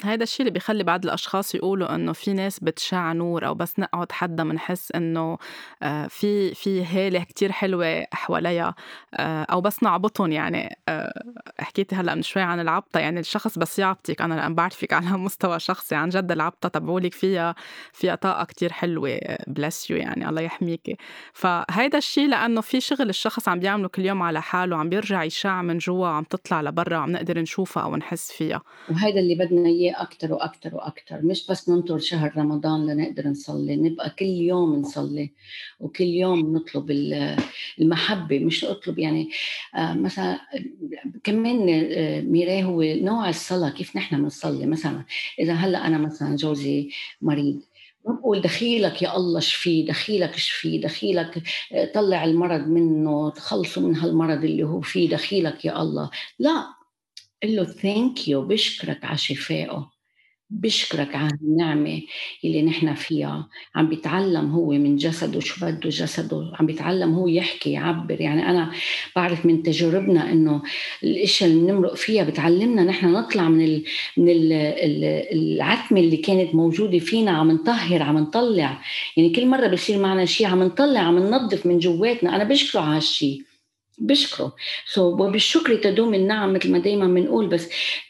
Speaker 1: هيدا الشيء اللي بيخلي بعض الأشخاص يقولوا إنه في ناس بتشع نور أو بس نقعد حدا بنحس إنه آه، في في هالة كتير حلوة حواليها آه، أو بس نعبطهم يعني. آه، حكيتي هلأ من شوي عن العبطة يعني الشخص بس يعبطك أنا لأن بعرفك على مستوى شخصي عن جد العبطة تبعولك فيها فيها طاقه كتير حلوة bless you يعني الله يحميكي. فهيدا الشيء لأنه في شغل الشخص عم بيعمله كل يوم على حاله عم بيرجع يشع من جوا وعم تطلع لبرا وعم نقدر نشوفها أو نحس فيها.
Speaker 2: وهيدا اللي بدنا اياه أكتر وأكتر وأكتر مش بس ننطر شهر رمضان لنقدر نصلي نبقى كل يوم نصلي وكل يوم نطلب المحبة مش نطلب يعني آه، مثلا كمان آه، ميراه هو نوع الصلاة كيف نحن بنصلي. مثلا إذا هلأ أنا مثلا جوزي مريض ما بقول دخيلك يا الله شفيه دخيلك شفيه دخيلك آه، طلع المرض منه تخلصه من هالمرض اللي هو فيه دخيلك يا الله. لا قل له ثانك يو بشكرك على شفائه. بشكرك على النعمة اللي نحن فيها. عم بيتعلم هو من جسده شو بده جسده. عم بيتعلم هو يحكي يعبر. يعني أنا بعرف من تجاربنا إنه الأشياء اللي بنمرق فيها بتعلمنا نحن نطلع من ال من ال العتمة اللي كانت موجودة فينا عم نطهر عم نطلع. يعني كل مرة بصير معنا شيء عم نطلع عم ننظف من جواتنا. أنا بشكره على هالشيء بشكره سو so, وبالشكر تدوم النعم مثل ما دايما بنقول بس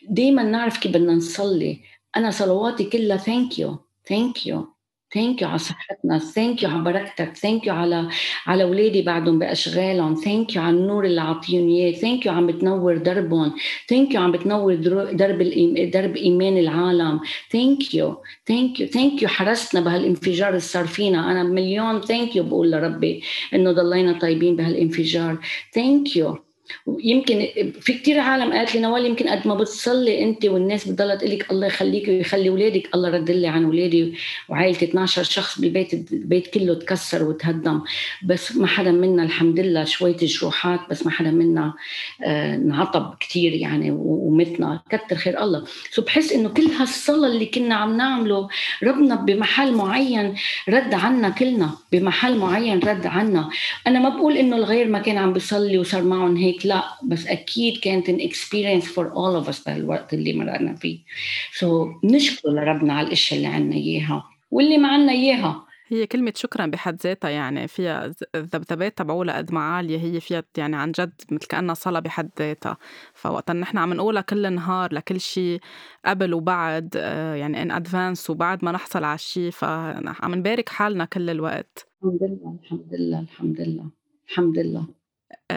Speaker 2: دايما نعرف كيف بدنا نصلي. أنا صلواتي كلها thank you thank you thank you على صحتنا. thank you على بركتك. thank you على على اولادي بعدهم بأشغالهم. thank you على النور اللي عطيهم إياه. thank you عم بتنور دربهم. thank you عم بتنور درب درب إيمان العالم. thank you thank you thank you حرستنا بهالانفجار اللي صار فينا. أنا مليون thank you بقول لربي إنه ضلينا طيبين بهالانفجار. thank you يمكن في كتير عالم قالت لي نوال يمكن قد ما بتصلي أنت والناس بتضلها تقول لك الله يخليك ويخلي اولادك الله رد لي عن اولادي وعائلتي. 12 شخص بالبيت البيت كله تكسر وتهدم. بس ما حدا منا الحمد لله شوية جروحات بس ما حدا منا آه انعطب كثير يعني ومتنا. كتر خير الله. so بحس إنه كل هالصلاة اللي كنا عم نعمله ربنا بمحل معين رد عنا كلنا. بمحل معين رد عنا. أنا ما بقول إنه الغير ما كان عم بيصلي وصار معهم هيك. لا بس أكيد كانت an experience for all of us بهالوقت اللي مرقنا فيه. so so, نشكر لربنا على الأشياء اللي عنا إياها واللي ما عنا إياها.
Speaker 1: هي كلمة شكرا بحد ذاتها يعني فيها الذبذبات تبعولها قد ما عالية هي فيها يعني عن جد مثل كأنها صلاة بحد ذاتها. فوقت نحن عم نقولها كل نهار لكل شيء قبل وبعد آه، يعني in advance وبعد ما نحصل على الشيء فعم نبارك حالنا كل الوقت.
Speaker 2: الحمد لله الحمد لله الحمد لله الحمد لله.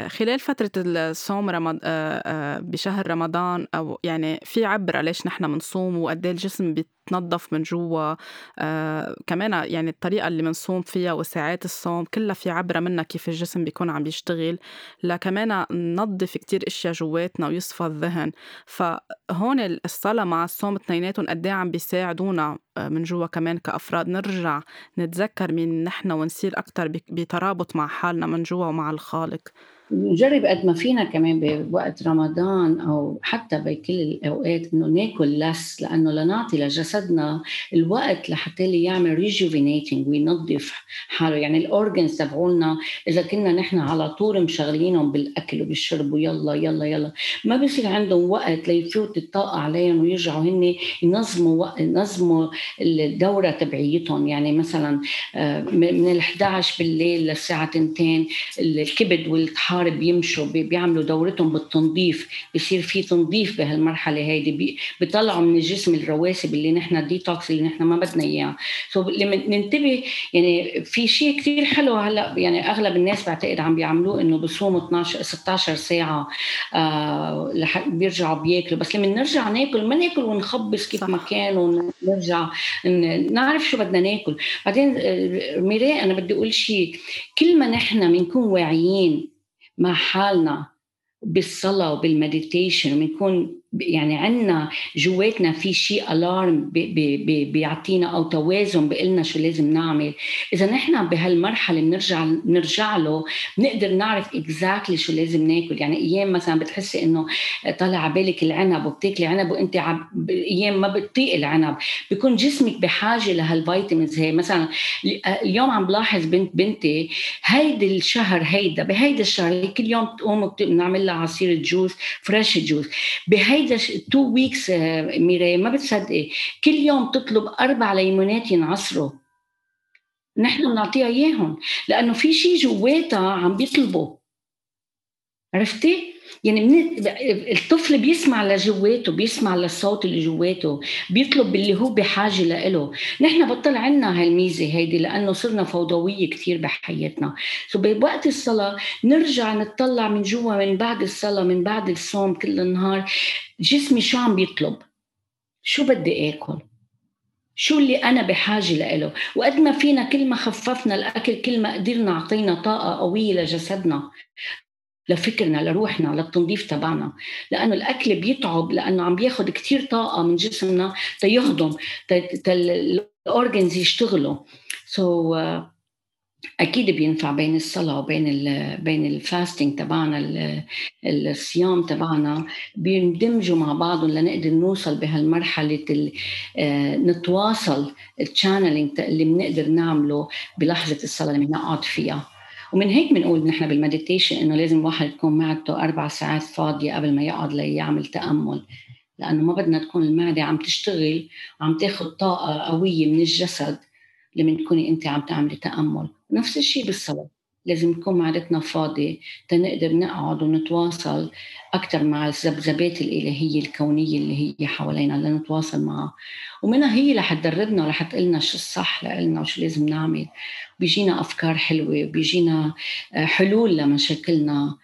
Speaker 1: خلال فترة الصوم رمض... آه، آه، بشهر رمضان أو يعني في عبرة ليش نحن بنصوم وقد إيه الجسم بيتنظف من جوا آه كمان يعني الطريقة اللي بنصوم فيها وساعات الصوم كلها في عبرة منها كيف الجسم بيكون عم بيشتغل. لكمان ننظف كتير أشياء جواتنا ويصفى الذهن. فهون الصلاة مع الصوم اثنيناتهم قد إيه عم بيساعدونا من جوا كمان كأفراد. نرجع نتذكر مين نحن ونصير أكتر بترابط مع حالنا من جوا ومع الخالق.
Speaker 2: نجرب قد ما فينا كمان بوقت رمضان أو حتى بكل الأوقات إنه ناكل less لأنه لنعطي لجسدنا الوقت لحتى يعمل rejuvenating وينظف حاله. يعني ال organs تبعولنا إذا كنا نحن على طول مشغلينهم بالأكل وبالشرب ويلا يلا يلا. ما بصير عندهم وقت ليفوت الطاقة عليهم ويرجعوا هن ينظموا وقت ينظموا الدورة تبعيتهم. يعني مثلا آه، من ال 11 بالليل للساعة 2 الكبد والطحال الحارب بيمشوا بيعملوا دورتهم بالتنظيف. بصير في تنظيف بهالمرحلة هيدي. بيطلعوا من الجسم الرواسب اللي نحن ديتوكس اللي نحن ما بدنا إياه. so لما ننتبه يعني في شيء كثير حلو هلأ يعني أغلب الناس بعتقد عم بيعملوه إنه بصوموا 12 16 ساعة آه بيرجعوا بياكلوا. بس لما نرجع ناكل ما ناكل ونخبص كيف ما كان ونرجع نعرف شو بدنا ناكل. بعدين آه، ميراي أنا بدي أقول شيء. كل ما نحن بنكون واعيين مع حالنا بالصلاة وبال meditation وبنكون يعني عندنا جواتنا في شيء alarm بيعطينا أو توازن بيقلنا شو لازم نعمل. إذا نحن بهالمرحلة بنرجع بنرجع له بنقدر نعرف exactly شو لازم ناكل. يعني أيام مثلا بتحسي إنه طالع على بالك العنب وبتاكلي عنب وانت عب... أيام ما بتطيق العنب. بيكون جسمك بحاجة لهال vitamins. هي مثلا اليوم عم بلاحظ بنت بنتي هيدي الشهر هيدا بهيدا الشهر كل يوم تقوم بنعمل لها عصير juice fresh juice بهيدا two weeks ميراي ما بتصدقي كل يوم تطلب أربع ليمونات ينعصروا. نحن بنعطيها إياهم لأنه في شيء جواتها عم بيطلبوا. عرفتي؟ يعني من الطفل بيسمع لجواته بيسمع للصوت اللي جواته بيطلب اللي هو بحاجة له نحن بطل عنا هالميزة هيدي لأنه صرنا فوضوية كثير بحياتنا. سو بوقت الصلاة نرجع نطلع من جوا من بعد الصلاة من بعد الصوم كل النهار جسمي شو عم بيطلب؟ شو بدي آكل؟ شو اللي أنا بحاجة له وقد ما فينا كل ما خففنا الأكل كل ما قدرنا أعطينا طاقة قوية لجسدنا. لفكرنا لروحنا للتنظيف تبعنا. لأنه الأكل بيتعب لأنه عم بياخذ كثير طاقة من جسمنا تيهضم ال organs يشتغلوا. so so, uh, أكيد بينفع بين الصلاة وبين ال بين ال fasting تبعنا الصيام تبعنا. بيندمجوا مع بعضهم لنقدر نوصل بهالمرحلة آه، نتواصل ال channeling اللي بنقدر نعمله بلحظة الصلاة اللي بنقعد فيها. ومن هيك بنقول نحن بال meditation إنه لازم الواحد يكون معدته أربع ساعات فاضية قبل ما يقعد ليعمل تأمل. لأنه ما بدنا تكون المعدة عم تشتغل وعم تاخذ طاقة قوية من الجسد لما تكوني أنت عم تعملي تأمل. نفس الشيء بالصلاة. لازم تكون معدتنا فاضية تنقدر نقعد ونتواصل أكثر مع الذبذبات الإلهية الكونية اللي هي حوالينا لنتواصل معها. ومنها هي رح تدربنا ورح تقلنا شو الصح لنا وشو لازم نعمل. بيجينا أفكار حلوة بيجينا آه، حلول لمشاكلنا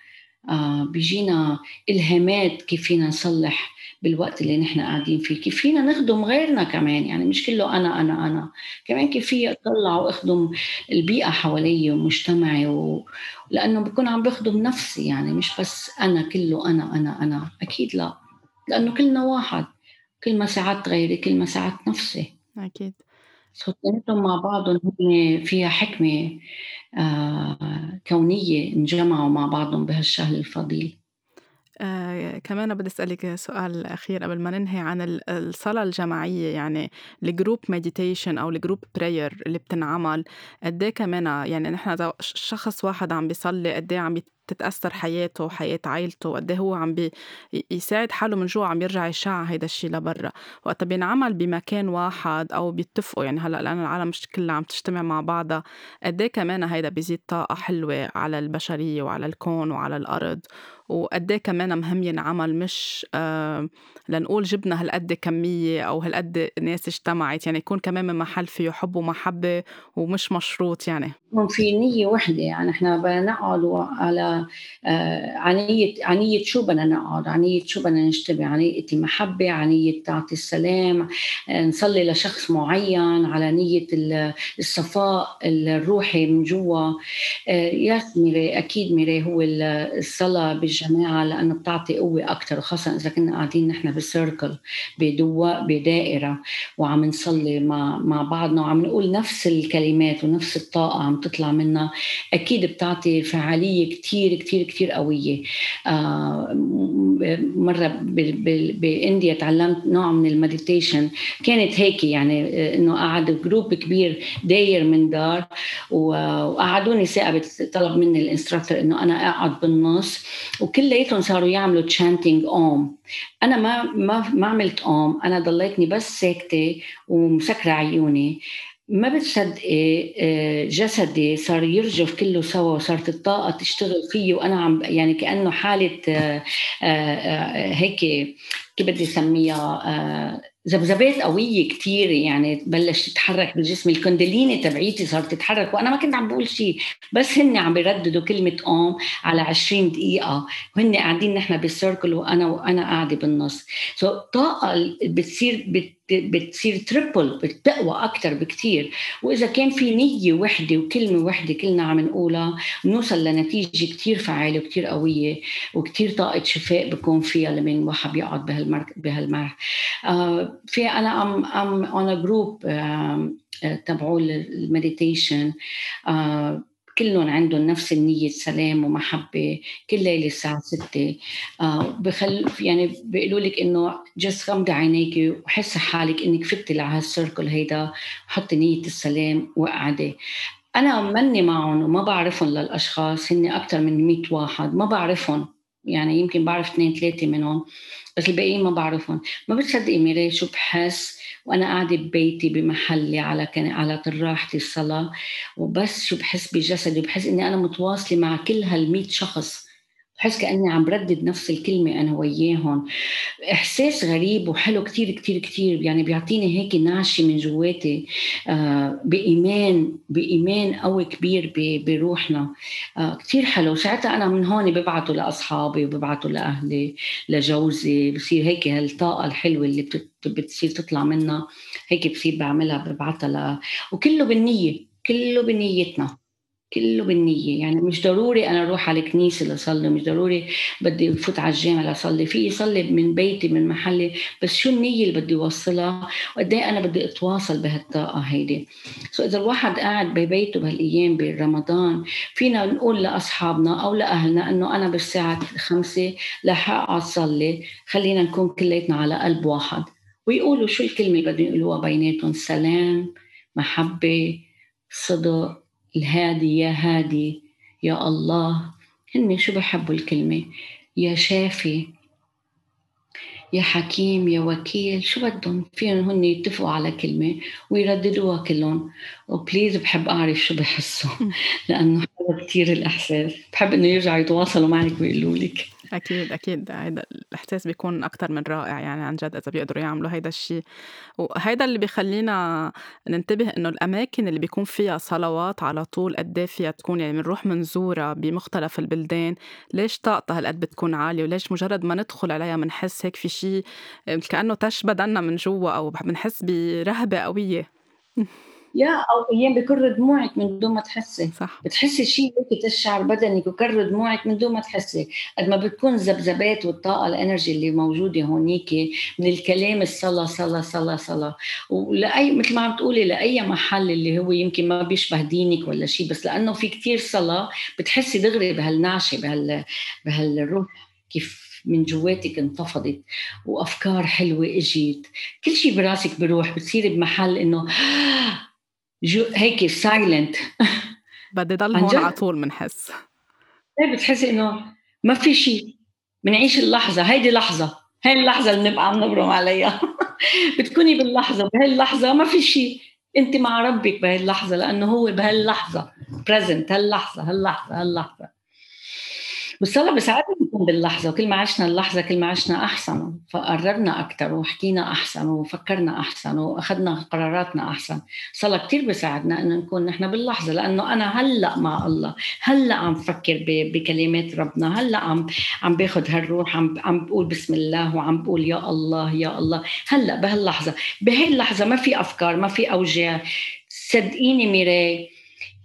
Speaker 2: آه، بيجينا إلهامات كيف فينا نصلح بالوقت اللي نحن قاعدين فيه كيف فينا نخدم غيرنا كمان. يعني مش كله أنا أنا أنا. كمان كيف في أطلع وأخدم البيئة حوالي ومجتمعي و... لأنه بكون عم بخدم نفسي. يعني مش بس أنا كله أنا أنا أنا. أكيد لا. لأنه كلنا واحد. كل ما ساعدت غيري كل ما ساعدت نفسي.
Speaker 1: أكيد.
Speaker 2: اثنيناتهم مع بعضهم هن فيها حكمة آه كونية انجمعوا مع بعضهم بهالشهر الفضيل.
Speaker 1: آه كمان بدي أسألك سؤال أخير قبل ما ننهي عن الصلاة الجماعية يعني ال group meditation أو ال group prayer اللي بتنعمل قد إيه كمان يعني نحن شخص واحد عم بيصلي قد إيه عم تتأثر حياته وحياة عائلته وقد إيه هو عم بي يساعد حاله من جوا عم يرجع يشع هيدا الشيء لبرا. وقت بينعمل بمكان واحد أو بيتفقوا يعني هلأ لأن العالم مش كلها عم تجتمع مع بعضها قد إيه كمان هيدا بيزيد طاقة حلوة على البشرية وعلى الكون وعلى الأرض؟ وقد إيه كمان مهم ينعمل مش آه لنقول جبنا هالقد كمية أو هالقد ناس اجتمعت يعني يكون كمان محل فيه حب ومحبة ومش مشروط يعني.
Speaker 2: في نية وحدة يعني إحنا بدنا نقعد على عنية عنية شو بدنا نقعد؟ عنية شو بدنا نجتمع؟ عنية المحبة عنية تعطي السلام؟ آه نصلي لشخص معين؟ على نية الصفاء الروحي من جوا؟ آه يس ميري أكيد ميري هو الصلاة بالجماعة لأنه بتعطي قوة أكثر وخاصة إذا كنا قاعدين نحن بسيركل بدواء بدائرة وعم نصلي مع مع بعضنا وعم نقول نفس الكلمات ونفس الطاقة عم تطلع منا أكيد بتعطي فعالية كتير كتير كتير قوية. آه مرة ب India تعلمت نوع من ال meditation. كانت هيك يعني إنه قعد group كبير داير من دار وقعدوني ساعة طلب مني ال instructor إنه أنا أقعد بالنص. وكلياتهم صاروا يعملوا تشانتينج أوم أنا ما ما ما عملت اوم أنا ضليتني بس ساكتة ومسكرة عيوني. ما بتصدقي آه، جسدي صار يرجف كله سوا وصارت الطاقة تشتغل فيه وأنا عم يعني كأنه حالة آه، آه، هيك كيف بدي أسميها ذبذبات قوية كتير يعني بلش تتحرك بالجسم الكندليني تبعيتي صارت تتحرك وأنا ما كنت عم بقول شيء بس هن عم بيرددوا كلمة أوم على 20 دقيقة وهن قاعدين نحن بال circle وأنا وأنا قاعدة بالنص. so, طاقة بتصير بتصير triple بتقوى أكثر بكثير وإذا كان في نية وحدة وكلمة وحدة كلنا عم نقولها بنوصل لنتيجة كثير فعالة وكثير قوية وكثير طاقة شفاء بكون فيها لما الواحد بيقعد بهالمرك بهالمرح آه في أنا ام أم اون group تبعوا المديتيشن آه كلهم عندهم نفس النية سلام ومحبة كل ليلة الساعة 6 آه بخل يعني بيقولوا لك إنه جس غمضي عينيك وحسي حالك إنك فتي لهالسيركل هيدا وحطي نية السلام وقعدي أنا مني معهم وما بعرفهم للأشخاص هن أكثر من 100 واحد ما بعرفهم. يعني يمكن بعرف اثنين ثلاثة منهم بس الباقيين ما بعرفهم. ما بتصدقي ميري شو بحس؟ وأنا قاعدة ببيتي بمحلي على كان على طراحتي الصلاة وبس شو بحس بجسدي بحس إني أنا متواصلة مع كل هال شخص. بحس كأني عم بردد نفس الكلمة أنا وياهم إحساس غريب وحلو كتير كتير كتير. يعني بيعطيني هيك نعشة من جواتي. آه بإيمان بإيمان قوي كبير بروحنا. آه كثير حلو. ساعتها أنا من هون ببعته لأصحابي وببعته لأهلي لجوزي. بصير هيك هالطاقة الحلوة اللي بتصير تطلع منها هيك بصير بعملها ببعتها ل... وكله بالنية كله بنيتنا. كله بالنية. يعني مش ضروري أنا أروح على الكنيسة لصلي مش ضروري بدي أفوت على الجامع لصلي في صلي من بيتي من محلي بس شو النية اللي بدي أوصلها؟ وقد إيه أنا بدي أتواصل بهالطاقة هيدي؟ سو إذا الواحد قاعد ببيته بهالأيام برمضان فينا نقول لأصحابنا أو لأهلنا إنه أنا بالساعة خمسة رح أقعد صلي. خلينا نكون كلياتنا على قلب واحد. ويقولوا شو الكلمة اللي بدهم يقولوها بيناتهم؟ سلام محبة صدق. الهادي يا هادي يا الله. هن شو بحبوا الكلمة؟ يا شافي يا حكيم يا وكيل. شو بدهم؟ فيهم هن يتفقوا على كلمة ويرددوها كلهم. وبليز بحب أعرف شو بحسوا. لأنه حلو كثير الإحساس. بحب إنه يرجعوا يتواصلوا معك ويقولوا لك.
Speaker 1: أكيد أكيد. هيدا الإحساس بيكون أكتر من رائع يعني عن جد إذا بيقدروا يعملوا هيدا الشيء وهيدا اللي بيخلينا ننتبه إنه الأماكن اللي بيكون فيها صلوات على طول قد إيه فيها تكون يعني بنروح منزورها بمختلف البلدان ليش طاقتها هالقد بتكون عالية؟ وليش مجرد ما ندخل عليها بنحس هيك في شيء كأنه تش بدنا من جوا أو بنحس برهبة قوية؟
Speaker 2: يا أو أيام بكر دموعك من دون ما تحسي.
Speaker 1: صح.
Speaker 2: بتحسي شيء هيك تشعر بدنك وكر دموعك من دون ما تحسي. قد ما بتكون ذبذبات والطاقة الإنرجي اللي موجودة هونيك من الكلام الصلاة صلاة صلاة صلاة. ولأي مثل ما عم تقولي لأي محل اللي هو يمكن ما بيشبه دينك ولا شيء بس لأنه في كتير صلاة بتحسي دغري بهالنعشة بهال بهالروح كيف من جواتك انتفضت وأفكار حلوة اجت كل شيء براسك بروح بتصيري بمحل إنه جو هيك silent
Speaker 1: بدي ضل هون على طول بنحس
Speaker 2: إيه بتحسي إنه ما في شيء بنعيش اللحظة؟ هيدي لحظة. هاي اللحظة اللي نبقى عم نبرم عليها. بتكوني باللحظة. بهي اللحظه ما في شيء أنت مع ربك بهي اللحظه لأنه هو بهاللحظة. بريزنت هاللحظة هاللحظة هاللحظة. والصلاة بساعدنا نكون باللحظة وكل ما عشنا اللحظة كل ما عشنا أحسن فقررنا أكثر وحكينا أحسن وفكرنا أحسن وأخذنا قراراتنا أحسن. الصلاة كثير بساعدنا إنه نكون نحن باللحظة لأنه أنا هلأ مع الله هلأ عم فكر بكلمات ربنا هلأ عم عم باخذ هالروح عم عم بقول بسم الله وعم بقول يا الله يا الله. هلأ بهاللحظة بهي اللحظة ما في أفكار ما في أوجاع. صدقيني ميراي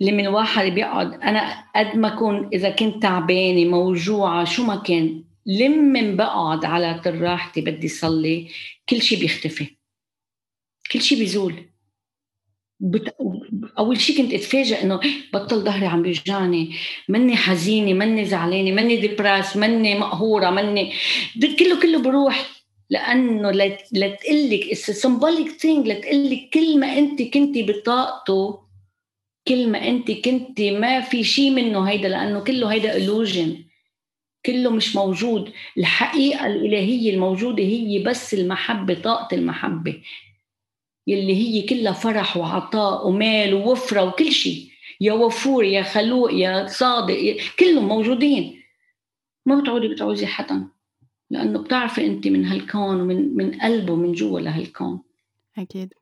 Speaker 2: اللي من الواحد بيقعد. أنا قد ما اكون إذا كنت تعبانة موجوعة شو ما كان لما بقعد على راحتي بدي صلي كل شيء بيختفي. كل شيء بيزول. بت... أول شيء كنت اتفاجئ إنه بطل ظهري عم بيوجعني. مني حزينة مني زعلانة مني ديبراس مني مقهورة مني كله كله بروح. لأنه لتقلك السمبوليك ثينج لتقلك كل ما أنت كنتي بطاقته كل ما انت كنت ما في شيء منه هيدا لأنه كله هيدا illusion. كله مش موجود. الحقيقة الإلهية الموجودة هي بس المحبة طاقة المحبة. يلي هي كلها فرح وعطاء ومال ووفرة وكل شيء يا وفور يا خلوق يا صادق كلهم موجودين. ما بتعودي بتعوزي حدا. لأنه بتعرفي أنت من هالكون ومن من قلبه من جوا لهالكون.
Speaker 1: أكيد.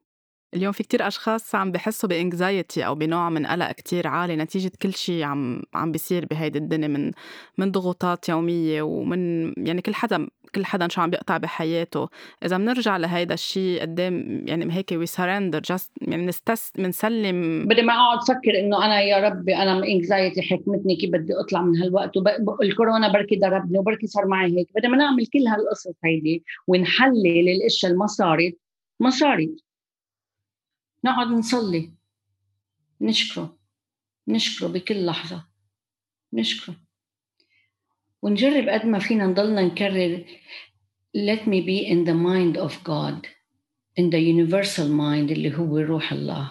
Speaker 1: اليوم في كتير أشخاص عم بحسوا ب anxiety أو بنوع من قلق كتير عالي نتيجة كل شيء عم عم بيصير بهيدي الدنيا من من ضغوطات يومية ومن يعني كل حدا كل حدا شو عم بيقطع بحياته. إذا بنرجع لهيدا الشيء قدام يعني هيك we surrender just يعني نستس بنسلم
Speaker 2: بدي ما أقعد أفكر إنه أنا يا ربي أنا anxiety حكمتني كيف بدي أطلع من هالوقت والكورونا بركي ضربني وبركي صار معي هيك. بدي ما نعمل كل هالقصص هيدي ونحلل الأشياء اللي ما صارت ما صارت نقعد نصلي. نشكره. نشكره بكل لحظة. نشكره. ونجرب قد ما فينا نضلنا نكرر let me be in the mind of God in the universal mind اللي هو روح الله.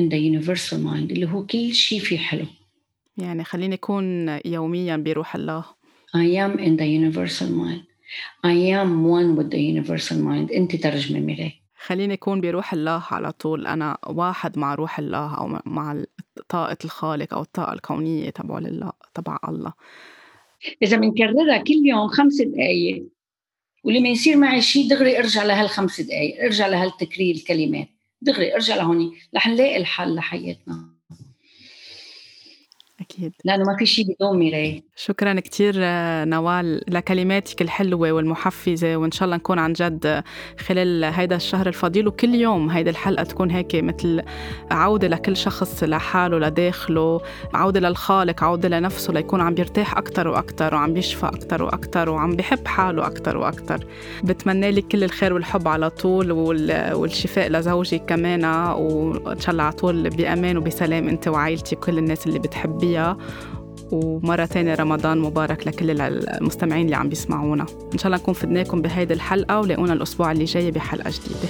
Speaker 2: In the universal mind اللي هو كل شيء في حلو.
Speaker 1: يعني خليني أكون يوميا بروح الله.
Speaker 2: I am in the universal mind. I am one with the universal mind. أنت ترجمة ميري.
Speaker 1: خليني أكون بروح الله على طول. أنا واحد مع روح الله أو مع طاقة الخالق أو الطاقة الكونية تبع الله تبع الله.
Speaker 2: إذا بنكررها كل يوم خمس دقايق ولما يصير معي شيء دغري أرجع لهالخمس دقايق أرجع لهالتكرير الكلمات. دغري أرجع لهوني رح نلاقي الحل لحياتنا.
Speaker 1: أكيد.
Speaker 2: لأنه ما في شيء بدون ميراي
Speaker 1: شكرا كثير نوال. لكلماتك الحلوة والمحفزة وإن شاء الله نكون عن جد خلال هيدا الشهر الفضيل. وكل يوم هيدا الحلقة تكون هيك مثل عودة لكل شخص لحاله لداخله عودة للخالق عودة لنفسه ليكون عم بيرتاح أكتر وأكتر وعم بيشفى أكتر وأكتر وعم بحب حاله أكتر وأكتر. بتمنى لك كل الخير والحب على طول والشفاء لزوجك كمان وإن شاء الله على طول بأمان وبسلام أنت وعائلتك وكل الناس اللي بتحبي فيها ومرة تانية رمضان مبارك لكل المستمعين اللي عم بيسمعونا. إن شاء الله نكون فدناكم بهيدي الحلقة ولاقونا الأسبوع اللي جاي بحلقة جديدة.